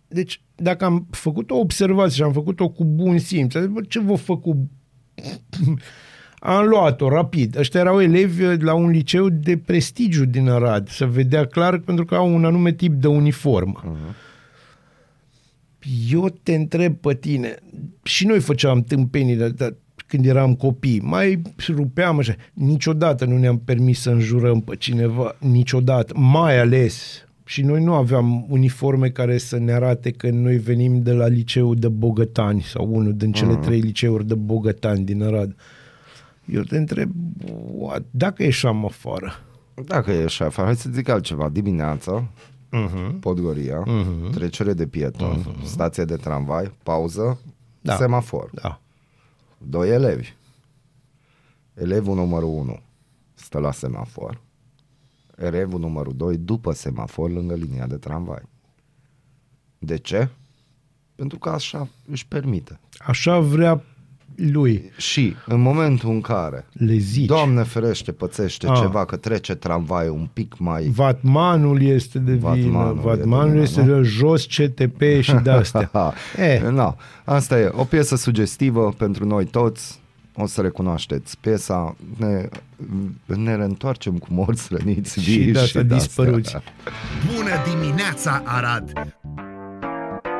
[SPEAKER 5] Deci, dacă am făcut o observație și am făcut-o cu bun simț, am zis, bă, ce vă făcut *laughs* am luat-o rapid. Ăștia erau elevi la un liceu de prestigiu din Arad. Se vedea clar pentru că au un anume tip de uniformă. Uh-huh. Eu te întreb pe tine, și noi făceam tâmpenii de, de, când eram copii, mai rupeam așa, niciodată nu ne-am permis să înjurăm pe cineva, niciodată, mai ales și noi nu aveam uniforme care să ne arate că noi venim de la liceul de Bogătani sau unul din cele uh-huh. trei liceuri de Bogătani din Arad. Eu te întreb, what, dacă ieșeam afară,
[SPEAKER 4] Dacă e șef, hai să zic altceva. Dimineața,
[SPEAKER 5] uh-huh.
[SPEAKER 4] Podgoria, uh-huh. trecere de pieton, uh-huh. stație de tramvai, pauză,
[SPEAKER 5] Da.
[SPEAKER 4] da. semafor.
[SPEAKER 5] da,
[SPEAKER 4] Doi elevi. Elevul numărul 1 stă la semafor. Elevul numărul 2 după semafor lângă linia de tramvai. De ce? Pentru că așa își permite.
[SPEAKER 5] așa vrea lui,
[SPEAKER 4] Și în momentul în care,
[SPEAKER 5] le zici.
[SPEAKER 4] Doamne ferește, pățește
[SPEAKER 5] Ah.
[SPEAKER 4] ceva că trece tramvaiul un pic mai...
[SPEAKER 5] Vatmanul este de vină,
[SPEAKER 4] Vatmanul e de
[SPEAKER 5] Vatmanul
[SPEAKER 4] vină,
[SPEAKER 5] este
[SPEAKER 4] nu?
[SPEAKER 5] de jos CTP și de astea. *laughs* Eh.
[SPEAKER 4] No, asta e o piesă sugestivă pentru noi toți. O să recunoașteți piesa. Ne, ne reîntoarcem cu morți răniți
[SPEAKER 5] Și
[SPEAKER 4] vii
[SPEAKER 5] de asta
[SPEAKER 4] de-astea.
[SPEAKER 5] dispăruți.
[SPEAKER 1] Bună dimineața, Arad!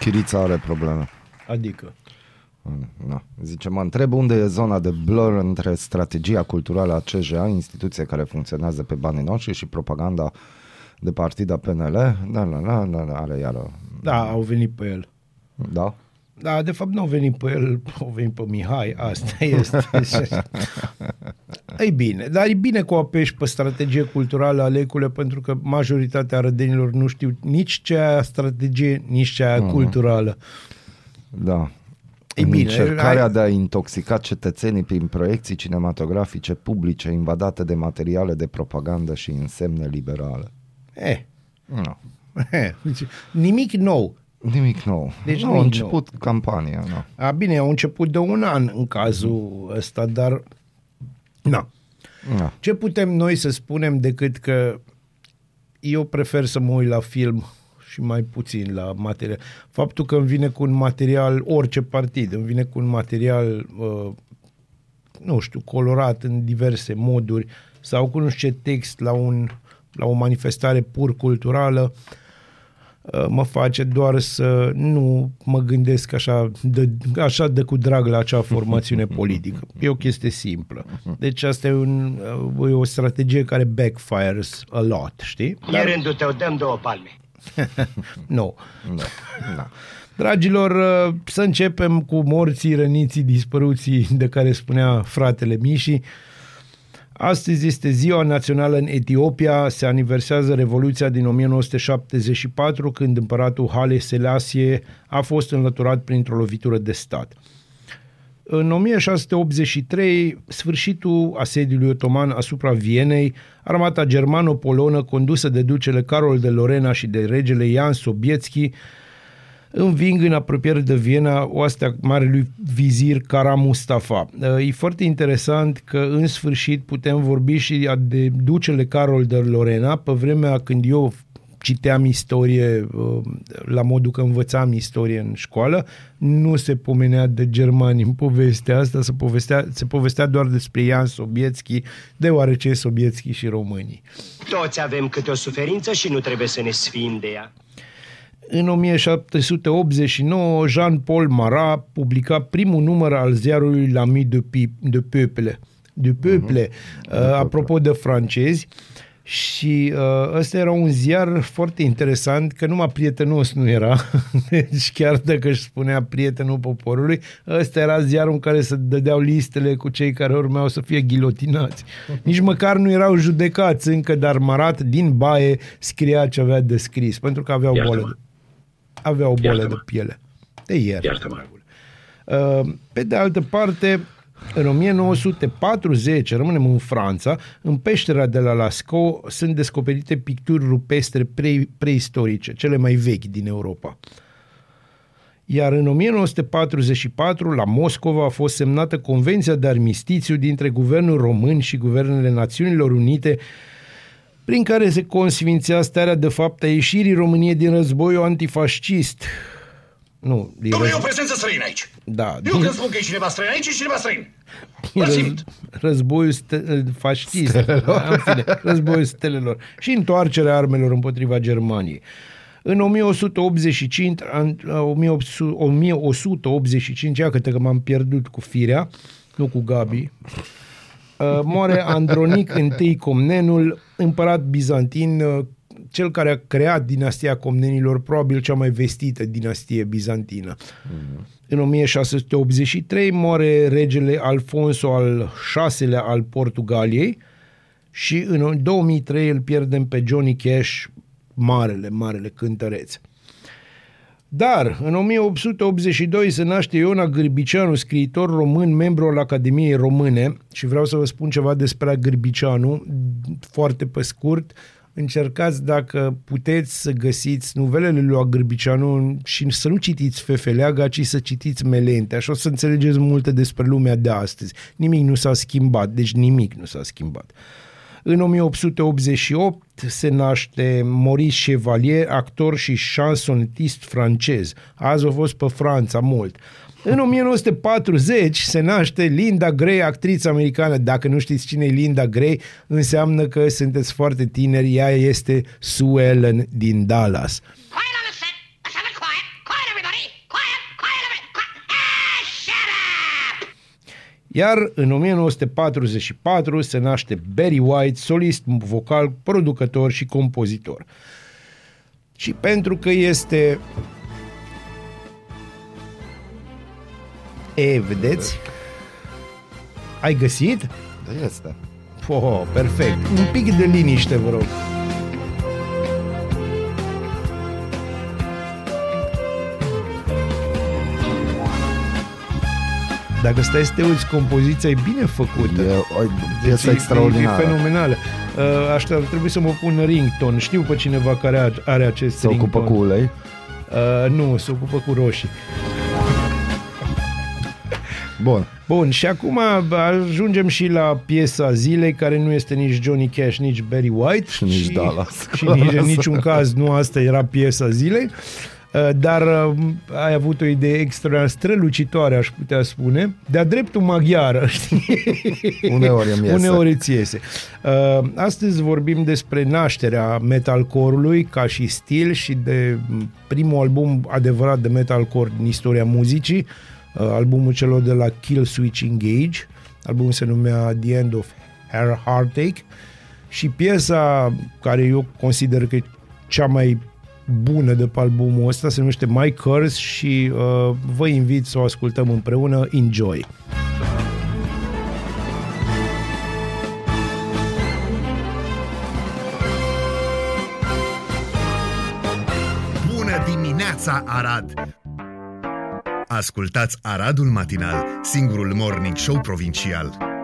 [SPEAKER 4] Chirița are probleme.
[SPEAKER 5] Adică.
[SPEAKER 4] Da. Zice, mă întreb unde e zona de blur între strategia culturală a CJA, instituție care funcționează pe banii noștri, și propaganda de partida PNL. Da, da, da, da, da are iară.
[SPEAKER 5] Da, au venit pe el.
[SPEAKER 4] Da?
[SPEAKER 5] Da, de fapt nu au venit pe el, au venit pe Mihai, asta *laughs* este. *laughs* Ei bine, dar e bine că o apeși pe strategie culturală, Alecule, pentru că majoritatea rădenilor nu știu nici ce aia strategie, nici ce aia culturală.
[SPEAKER 4] Da.
[SPEAKER 5] E
[SPEAKER 4] în
[SPEAKER 5] bine,
[SPEAKER 4] încercarea
[SPEAKER 5] hai-
[SPEAKER 4] de a intoxica cetățenii prin proiecții cinematografice publice invadate de materiale de propagandă și însemne liberale.
[SPEAKER 5] Eh,
[SPEAKER 4] Nu.
[SPEAKER 5] eh, nimic nou.
[SPEAKER 4] Nimic nou.
[SPEAKER 5] Deci
[SPEAKER 4] nu, a
[SPEAKER 5] nimic
[SPEAKER 4] început campania. Nu.
[SPEAKER 5] A, bine, au început de un an în cazul ăsta, dar... Na.
[SPEAKER 4] Nu.
[SPEAKER 5] Ce putem noi să spunem decât că eu prefer să mă uit la film și mai puțin la material. Faptul că îmi vine cu un material, orice partid, îmi vine cu un material, uh, nu știu, colorat în diverse moduri sau cu nu știu ce text la, un, la o manifestare pur culturală, uh, mă face doar să nu mă gândesc așa de, așa de cu drag la acea formațiune *laughs* politică. E o chestie simplă. *laughs* Deci asta e, un, uh, e o strategie care backfires a lot, știi?
[SPEAKER 6] E rândul tău, dăm două palme. *laughs*
[SPEAKER 5] Nu.
[SPEAKER 4] Da. Da.
[SPEAKER 5] Dragilor, uh, să începem cu morții, răniții, dispăruții de care spunea fratele Miși. Astăzi este ziua națională în Etiopia, se aniversează Revoluția din 1974, când împăratul Haile Selassie a fost înlăturat printr-o lovitură de stat. În 1683, sfârșitul asediului otoman asupra Vienei, armata germano-polonă condusă de ducele Carol de Lorena și de regele Ian Sobieski înving în apropiere de Viena oastea marelui vizir Kara Mustafa. E foarte interesant că în sfârșit putem vorbi și de ducele Carol de Lorena pe vremea când eu citeam istorie uh, la modul că învățam istorie în școală, nu se pomenea de germani în povestea asta, se povestea, se povestea doar despre Ian Sobietski, deoarece Sobietski și românii.
[SPEAKER 6] Toți avem câte o suferință și nu trebuie să ne sfim de ea.
[SPEAKER 5] În 1789, Jean-Paul Marat publica primul număr al ziarului L'Ami de, Pi- de Peuple, de Peuple, uh, apropo de francezi, și uh, ăsta era un ziar foarte interesant, că numai prietenos nu era, *laughs* deci chiar dacă își spunea prietenul poporului, ăsta era ziarul în care se dădeau listele cu cei care urmeau să fie ghilotinați. Nici măcar nu erau judecați încă, dar Marat din baie scria ce avea de scris, pentru că aveau
[SPEAKER 7] Iartă-mă.
[SPEAKER 5] boală. de avea o boală
[SPEAKER 7] Iartă-mă.
[SPEAKER 5] de piele. De ieri.
[SPEAKER 7] Iartă-mă.
[SPEAKER 5] Uh, Pe de altă parte, în 1940, rămânem în Franța, în peștera de la Lascaux sunt descoperite picturi rupestre pre- preistorice, cele mai vechi din Europa. Iar în 1944, la Moscova, a fost semnată Convenția de Armistițiu dintre Guvernul Român și Guvernele Națiunilor Unite, prin care se consfințea starea de fapt a ieșirii României din războiul antifascist. Nu, din
[SPEAKER 3] Domnule, e o
[SPEAKER 5] răz...
[SPEAKER 3] prezență străină aici.
[SPEAKER 5] da,
[SPEAKER 3] Eu
[SPEAKER 5] din
[SPEAKER 3] când spun că e cineva străin aici, e cineva străin. Mă
[SPEAKER 5] răz...
[SPEAKER 3] simt.
[SPEAKER 5] războiul ste... fascist, da, în fine, războiul stelelor și întoarcerea armelor împotriva Germaniei. În 1185, an- 1800 1185, ia câte că m-am pierdut cu firea, nu cu Gabi, uh, moare Andronic *laughs* I Comnenul, împărat bizantin, uh, cel care a creat dinastia Comnenilor, probabil cea mai vestită dinastie bizantină. În 1683 moare regele Alfonso al VI-lea al Portugaliei și în 2003 îl pierdem pe Johnny Cash, marele, marele cântăreț. Dar, în 1882 se naște Iona Gârbiceanu, scriitor român, membru al Academiei Române și vreau să vă spun ceva despre Gârbiceanu, foarte pe scurt. Încercați dacă puteți să găsiți novelele lui Agârbiceanu și să nu citiți Fefeleaga, ci să citiți Melente. Așa o să înțelegeți multe despre lumea de astăzi. Nimic nu s-a schimbat, deci nimic nu s-a schimbat. În 1888 se naște Maurice Chevalier, actor și chansonetist francez. Azi a fost pe Franța mult. În 1940 se naște Linda Gray, actriță americană. Dacă nu știți cine e Linda Gray, înseamnă că sunteți foarte tineri. Ea este Sue Ellen din Dallas.
[SPEAKER 7] Quiet
[SPEAKER 5] Iar în 1944 se naște Barry White, solist vocal, producător și compozitor. Și pentru că este... E, vedeți? Ai găsit?
[SPEAKER 4] Da, este.
[SPEAKER 5] Oh, perfect. Un pic de liniște, vă rog. Dacă stai să te uiți, compoziția e bine făcută.
[SPEAKER 4] E o piesă
[SPEAKER 5] Deci e-
[SPEAKER 4] extraordinară.
[SPEAKER 5] E fenomenală. Uh, Așa ar trebui să mă pun rington. Știu pe cineva care are, are acest
[SPEAKER 4] Se ocupă
[SPEAKER 5] rington.
[SPEAKER 4] cu ulei.
[SPEAKER 5] Uh, nu, se ocupă cu roșii.
[SPEAKER 4] Bun.
[SPEAKER 5] Bun, și acum ajungem și la piesa zilei, care nu este nici Johnny Cash, nici Barry White.
[SPEAKER 4] Și nici Dallas.
[SPEAKER 5] Și nici, în niciun caz nu asta era piesa zilei. Uh, Dar uh, ai avut o idee extra strălucitoare, aș putea spune, de-a dreptul maghiară, *laughs* știi?
[SPEAKER 4] Uneori îmi iese.
[SPEAKER 5] Uneori îți iese. Uh, Astăzi vorbim despre nașterea metalcore-ului ca și stil și de primul album adevărat de metalcore din istoria muzicii, uh, albumul celor de la Kill Switch Engage. Albumul se numea The End of Her Heartache și piesa care eu consider că e cea mai bună de pe albumul ăsta se numește My Curse și uh, vă invit să o ascultăm împreună. Enjoy!
[SPEAKER 1] Bună dimineața, Arad! Ascultați Aradul Matinal, singurul morning show provincial.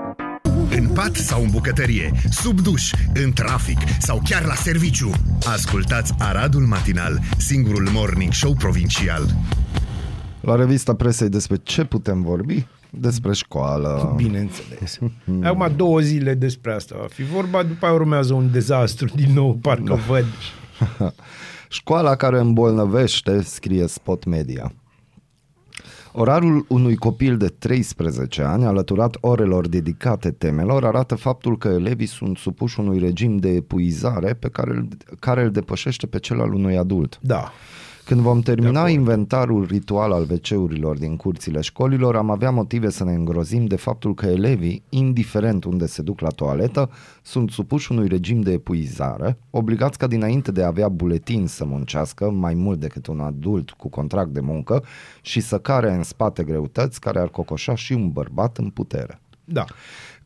[SPEAKER 1] În pat sau în bucătărie, sub duș, în trafic sau chiar la serviciu. Ascultați Aradul Matinal, singurul morning show provincial.
[SPEAKER 4] La revista presei despre ce putem vorbi? Despre școală.
[SPEAKER 5] Bineînțeles. Acum două zile despre asta va fi vorba, după aia urmează un dezastru din nou, parcă văd. *laughs*
[SPEAKER 4] Școala care îmbolnăvește, scrie Spot Media. Orarul unui copil de 13 ani, alăturat orelor dedicate temelor, arată faptul că elevii sunt supuși unui regim de epuizare pe care, îl- care îl depășește pe cel al unui adult.
[SPEAKER 5] Da.
[SPEAKER 4] Când vom termina
[SPEAKER 5] acord.
[SPEAKER 4] inventarul ritual al WC-urilor din curțile școlilor, am avea motive să ne îngrozim de faptul că elevii, indiferent unde se duc la toaletă, sunt supuși unui regim de epuizare, obligați ca dinainte de a avea buletin să muncească mai mult decât un adult cu contract de muncă și să care în spate greutăți care ar cocoșa și un bărbat în putere.
[SPEAKER 5] Da.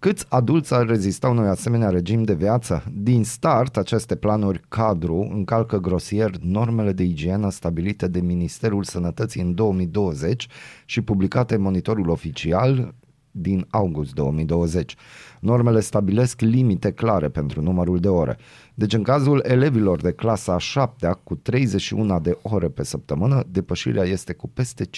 [SPEAKER 4] Câți adulți ar rezista unui asemenea regim de viață? Din start, aceste planuri cadru încalcă grosier normele de igienă stabilite de Ministerul Sănătății în 2020 și publicate în monitorul oficial din august 2020. Normele stabilesc limite clare pentru numărul de ore. Deci în cazul elevilor de clasa a 7 cu 31 de ore pe săptămână, depășirea este cu peste 50%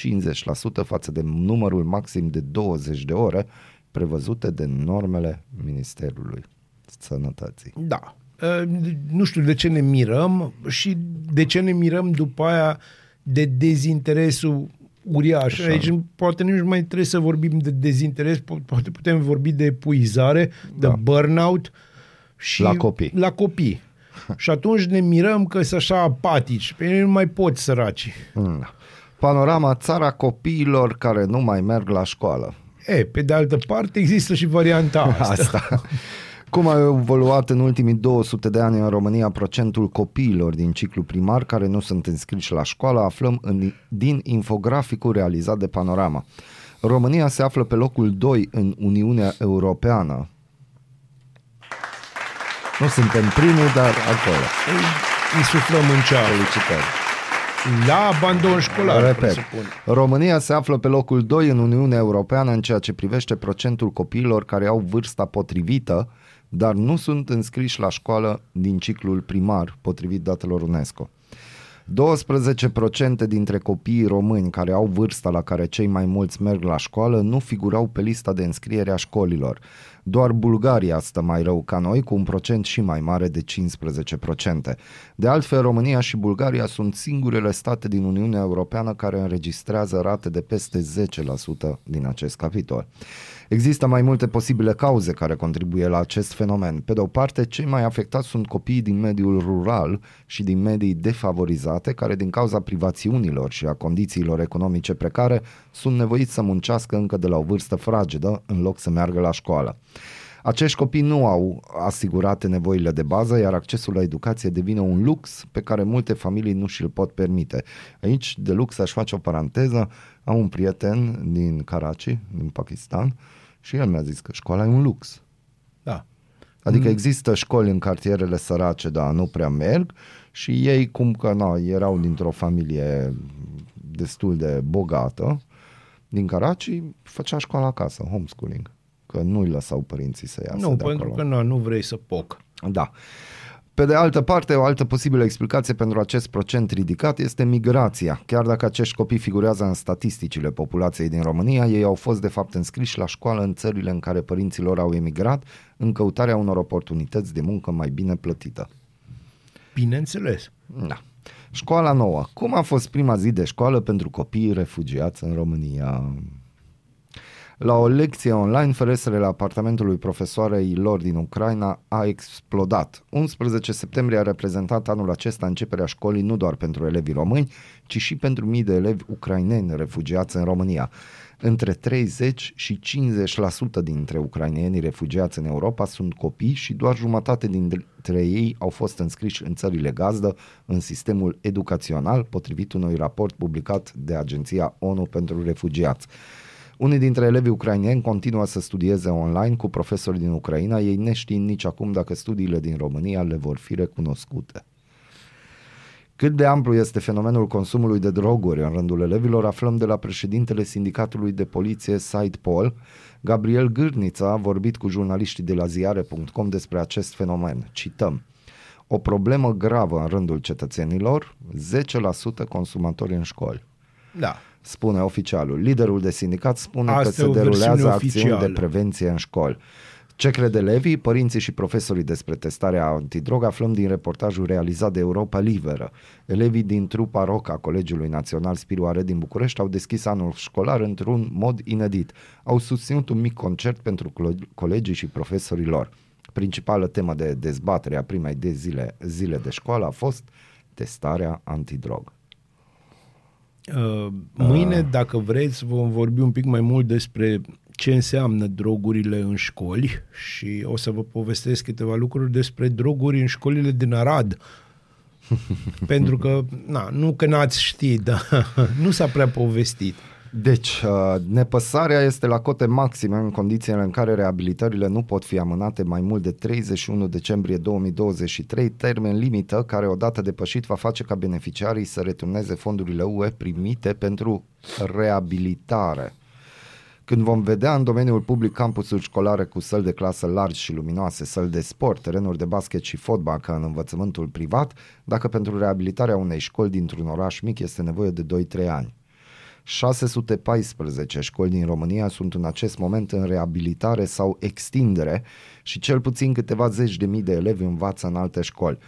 [SPEAKER 4] față de numărul maxim de 20 de ore prevăzute de normele Ministerului Sănătății.
[SPEAKER 5] Da. Uh, Nu știu de ce ne mirăm și de ce ne mirăm după aia de dezinteresul uriaș.
[SPEAKER 4] Așa.
[SPEAKER 5] Aici poate nici nu mai trebuie să vorbim de dezinteres, po- poate putem vorbi de epuizare, de
[SPEAKER 4] Da.
[SPEAKER 5] burnout și
[SPEAKER 4] La copii.
[SPEAKER 5] La copii. *laughs* și atunci ne mirăm că sunt așa apatici. Pe ei nu mai pot săraci.
[SPEAKER 4] Mm. Panorama țara copiilor care nu mai merg la școală.
[SPEAKER 5] E, pe de altă parte există și varianta *laughs* asta.
[SPEAKER 4] Asta. Cum a evoluat în ultimii 200 de ani în România procentul copiilor din ciclu primar care nu sunt înscriși la școală, aflăm în, din infograficul realizat de Panorama. România se află pe locul 2 în Uniunea Europeană. Nu suntem primul, dar acolo.
[SPEAKER 5] Îi suflăm în ceară.
[SPEAKER 4] Felicitări.
[SPEAKER 5] La abandon școlar,
[SPEAKER 4] Repet,
[SPEAKER 5] presupun.
[SPEAKER 4] România se află pe locul 2 în Uniunea Europeană în ceea ce privește procentul copiilor care au vârsta potrivită, dar nu sunt înscriși la școală din ciclul primar, potrivit datelor UNESCO. 12% dintre copiii români care au vârsta la care cei mai mulți merg la școală nu figurau pe lista de înscriere a școlilor. Doar Bulgaria stă mai rău ca noi, cu un procent și mai mare de 15%. De altfel, România și Bulgaria sunt singurele state din Uniunea Europeană care înregistrează rate de peste 10% din acest capitol. Există mai multe posibile cauze care contribuie la acest fenomen. Pe de o parte, cei mai afectați sunt copiii din mediul rural și din medii defavorizate, care din cauza privațiunilor și a condițiilor economice precare sunt nevoiți să muncească încă de la o vârstă fragedă în loc să meargă la școală. Acești copii nu au asigurate nevoile de bază, iar accesul la educație devine un lux pe care multe familii nu și-l pot permite. Aici, de lux, aș face o paranteză. Am un prieten din Karachi, din Pakistan, și el mi-a zis că școala e un lux.
[SPEAKER 5] Da.
[SPEAKER 4] Adică există școli în cartierele sărace, dar nu prea merg și ei, cum că na, erau dintr-o familie destul de bogată, din Karachi, făcea școala acasă, homeschooling. Că nu-i lăsau părinții să iasă
[SPEAKER 5] Nu,
[SPEAKER 4] de
[SPEAKER 5] pentru
[SPEAKER 4] acolo.
[SPEAKER 5] că nu, nu vrei să poc.
[SPEAKER 4] Da. Pe de altă parte, o altă posibilă explicație pentru acest procent ridicat este migrația. Chiar dacă acești copii figurează în statisticile populației din România, ei au fost de fapt înscriși la școală în țările în care părinții lor au emigrat în căutarea unor oportunități de muncă mai bine plătită.
[SPEAKER 5] Bineînțeles.
[SPEAKER 4] Da. Școala nouă. Cum a fost prima zi de școală pentru copiii refugiați în România? La o lecție online, ferestrele apartamentului profesoarei lor din Ucraina a explodat. 11 septembrie a reprezentat anul acesta începerea școlii nu doar pentru elevii români, ci și pentru mii de elevi ucraineni refugiați în România. Între 30 și 50% dintre ucrainenii refugiați în Europa sunt copii și doar jumătate dintre ei au fost înscriși în țările gazdă în sistemul educațional, potrivit unui raport publicat de Agenția ONU pentru Refugiați. Unii dintre elevii ucraineni continuă să studieze online cu profesori din Ucraina, ei neștiind nici acum dacă studiile din România le vor fi recunoscute. Cât de amplu este fenomenul consumului de droguri în rândul elevilor, aflăm de la președintele sindicatului de poliție SidePol, Gabriel Gârnița a vorbit cu jurnaliștii de la ziare.com despre acest fenomen. Cităm. O problemă gravă în rândul cetățenilor, 10% consumatori în școli
[SPEAKER 5] Da.
[SPEAKER 4] Spune oficialul. Liderul de sindicat spune
[SPEAKER 5] Asta
[SPEAKER 4] că
[SPEAKER 5] e
[SPEAKER 4] se
[SPEAKER 5] o versiune
[SPEAKER 4] derulează acțiuni de
[SPEAKER 5] oficială.
[SPEAKER 4] prevenție în școli. Ce crede elevii, părinții și profesorii despre testarea antidrog aflăm din reportajul realizat de Europa Liberă. Elevii din trupa rock a Colegiului Național Spiru Are din București au deschis anul școlar într-un mod inedit. Au susținut un mic concert pentru colo- colegii și profesorii lor. Principală temă de dezbatere a primei de zile, zile de școală a fost testarea antidrog.
[SPEAKER 5] Uh, Mâine, dacă vreți, vom vorbi un pic mai mult despre ce înseamnă drogurile în școli și o să vă povestesc câteva lucruri despre droguri în școlile din Arad. *laughs* Pentru că, na, nu că n-ați ști, dar *laughs* nu s-a prea povestit.
[SPEAKER 4] Deci, uh, nepăsarea este la cote maxime în condițiile în care reabilitările nu pot fi amânate mai mult de 31 decembrie 2023, termen limită care odată depășit va face ca beneficiarii să returneze fondurile UE primite pentru reabilitare. Când vom vedea în domeniul public campusuri școlare cu săli de clasă largi și luminoase, săli de sport, terenuri de basket și fotbal ca în învățământul privat, dacă pentru reabilitarea unei școli dintr-un oraș mic este nevoie de 2-3 ani. 614 școli din România sunt în acest moment în reabilitare sau extindere și cel puțin câteva zeci de mii de elevi învață în alte școli.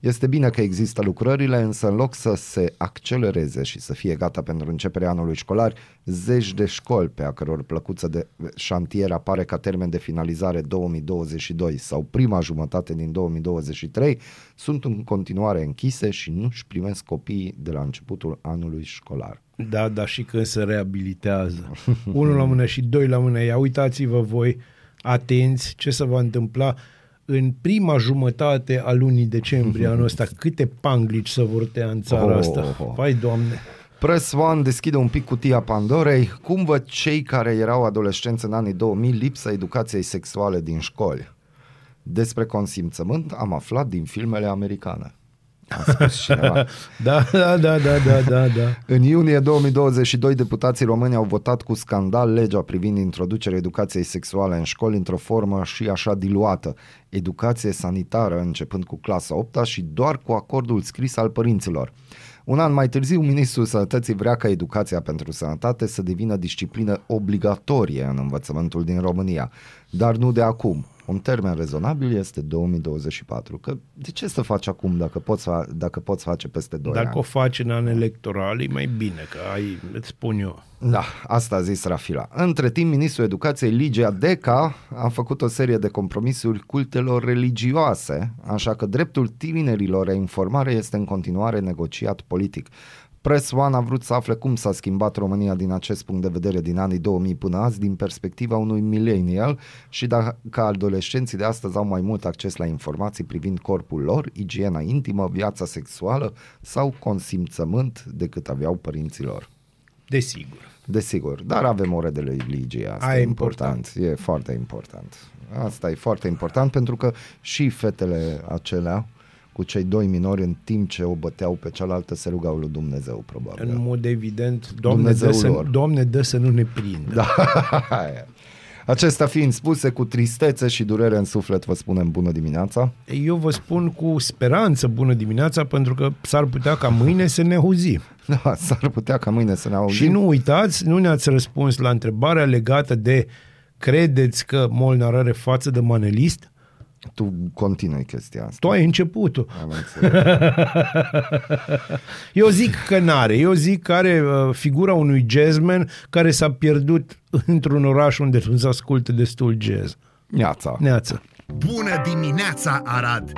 [SPEAKER 4] Este bine că există lucrările, însă în loc să se accelereze și să fie gata pentru începerea anului școlar, zeci de școli pe a căror plăcuță de șantier apare ca termen de finalizare 2022 sau prima jumătate din 2023 sunt în continuare închise și nu își primesc copiii de la începutul anului școlar.
[SPEAKER 5] Da, dar și când se reabilitează. Unul la mână și doi la mână. Ia uitați-vă voi, atenți, ce se va întâmpla în prima jumătate a lunii decembrie anul ăsta. *laughs* Câte panglici se vor tăia în țara
[SPEAKER 4] Oh,
[SPEAKER 5] asta.
[SPEAKER 4] oh, oh.
[SPEAKER 5] Vai, Doamne!
[SPEAKER 4] Press One deschide un pic cutia Pandorei. Cum văd cei care erau adolescenți în anii 2000 lipsa educației sexuale din școli? Despre consimțământ am aflat din filmele americane. A spus cineva. *laughs*
[SPEAKER 5] Da, da, da, da, da, da, da.
[SPEAKER 4] În iunie 2022, deputații români au votat cu scandal legea privind introducerea educației sexuale în școli într-o formă și așa diluată. Educație sanitară începând cu clasa 8 și doar cu acordul scris al părinților. Un an mai târziu, Ministrul Sănătății vrea ca educația pentru sănătate să devină disciplină obligatorie în învățământul din România, dar nu de acum. Un termen rezonabil este 2024. Că de ce să faci acum dacă poți, fa- dacă poți face peste 2
[SPEAKER 5] Dacă
[SPEAKER 4] ani?
[SPEAKER 5] o faci în an electoral, e mai bine, că ai, îți spun eu.
[SPEAKER 4] Da, asta a zis Rafila. Între timp, ministrul educației Ligia Deca a făcut o serie de compromisuri cultelor religioase, așa că dreptul tinerilor la informare este în continuare negociat politic. Press One a vrut să afle cum s-a schimbat România din acest punct de vedere din anii 2000 până azi, din perspectiva unui millennial și dacă adolescenții de astăzi au mai mult acces la informații privind corpul lor, igiena intimă, viața sexuală sau consimțământ decât aveau părinții lor.
[SPEAKER 5] Desigur.
[SPEAKER 4] Desigur, dar avem ore de religie, asta
[SPEAKER 5] Aia
[SPEAKER 4] e
[SPEAKER 5] e
[SPEAKER 4] important. e foarte important. Asta e foarte important pentru că și fetele acelea cu cei doi minori în timp ce o băteau pe cealaltă se rugau lui Dumnezeu, probabil.
[SPEAKER 5] În mod evident, Doamne,
[SPEAKER 4] Dumnezeul
[SPEAKER 5] dă să,
[SPEAKER 4] lor.
[SPEAKER 5] Doamne dă să nu ne prindă.
[SPEAKER 4] Da. Aia. *laughs* Acestea fiind spuse, cu tristețe și durere în suflet, vă spunem bună dimineața.
[SPEAKER 5] Eu vă spun cu speranță bună dimineața, pentru că s-ar putea ca mâine să ne auzim. *laughs*
[SPEAKER 4] Da, s-ar putea ca mâine să ne auzim.
[SPEAKER 5] Și nu uitați, nu ne-ați răspuns la întrebarea legată de credeți că Molnar are față de manelist?
[SPEAKER 4] Tu continui chestia asta.
[SPEAKER 5] Tu ai începutul.
[SPEAKER 4] Am înțeles. *laughs*
[SPEAKER 5] Eu zic că n-are. Eu zic că are uh, figura unui jazzman care s-a pierdut într-un oraș unde nu se ascultă destul jazz.
[SPEAKER 4] Neața.
[SPEAKER 5] Neață.
[SPEAKER 1] Bună dimineața, Arad!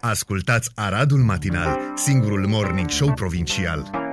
[SPEAKER 1] Ascultați Aradul Matinal, singurul morning show provincial.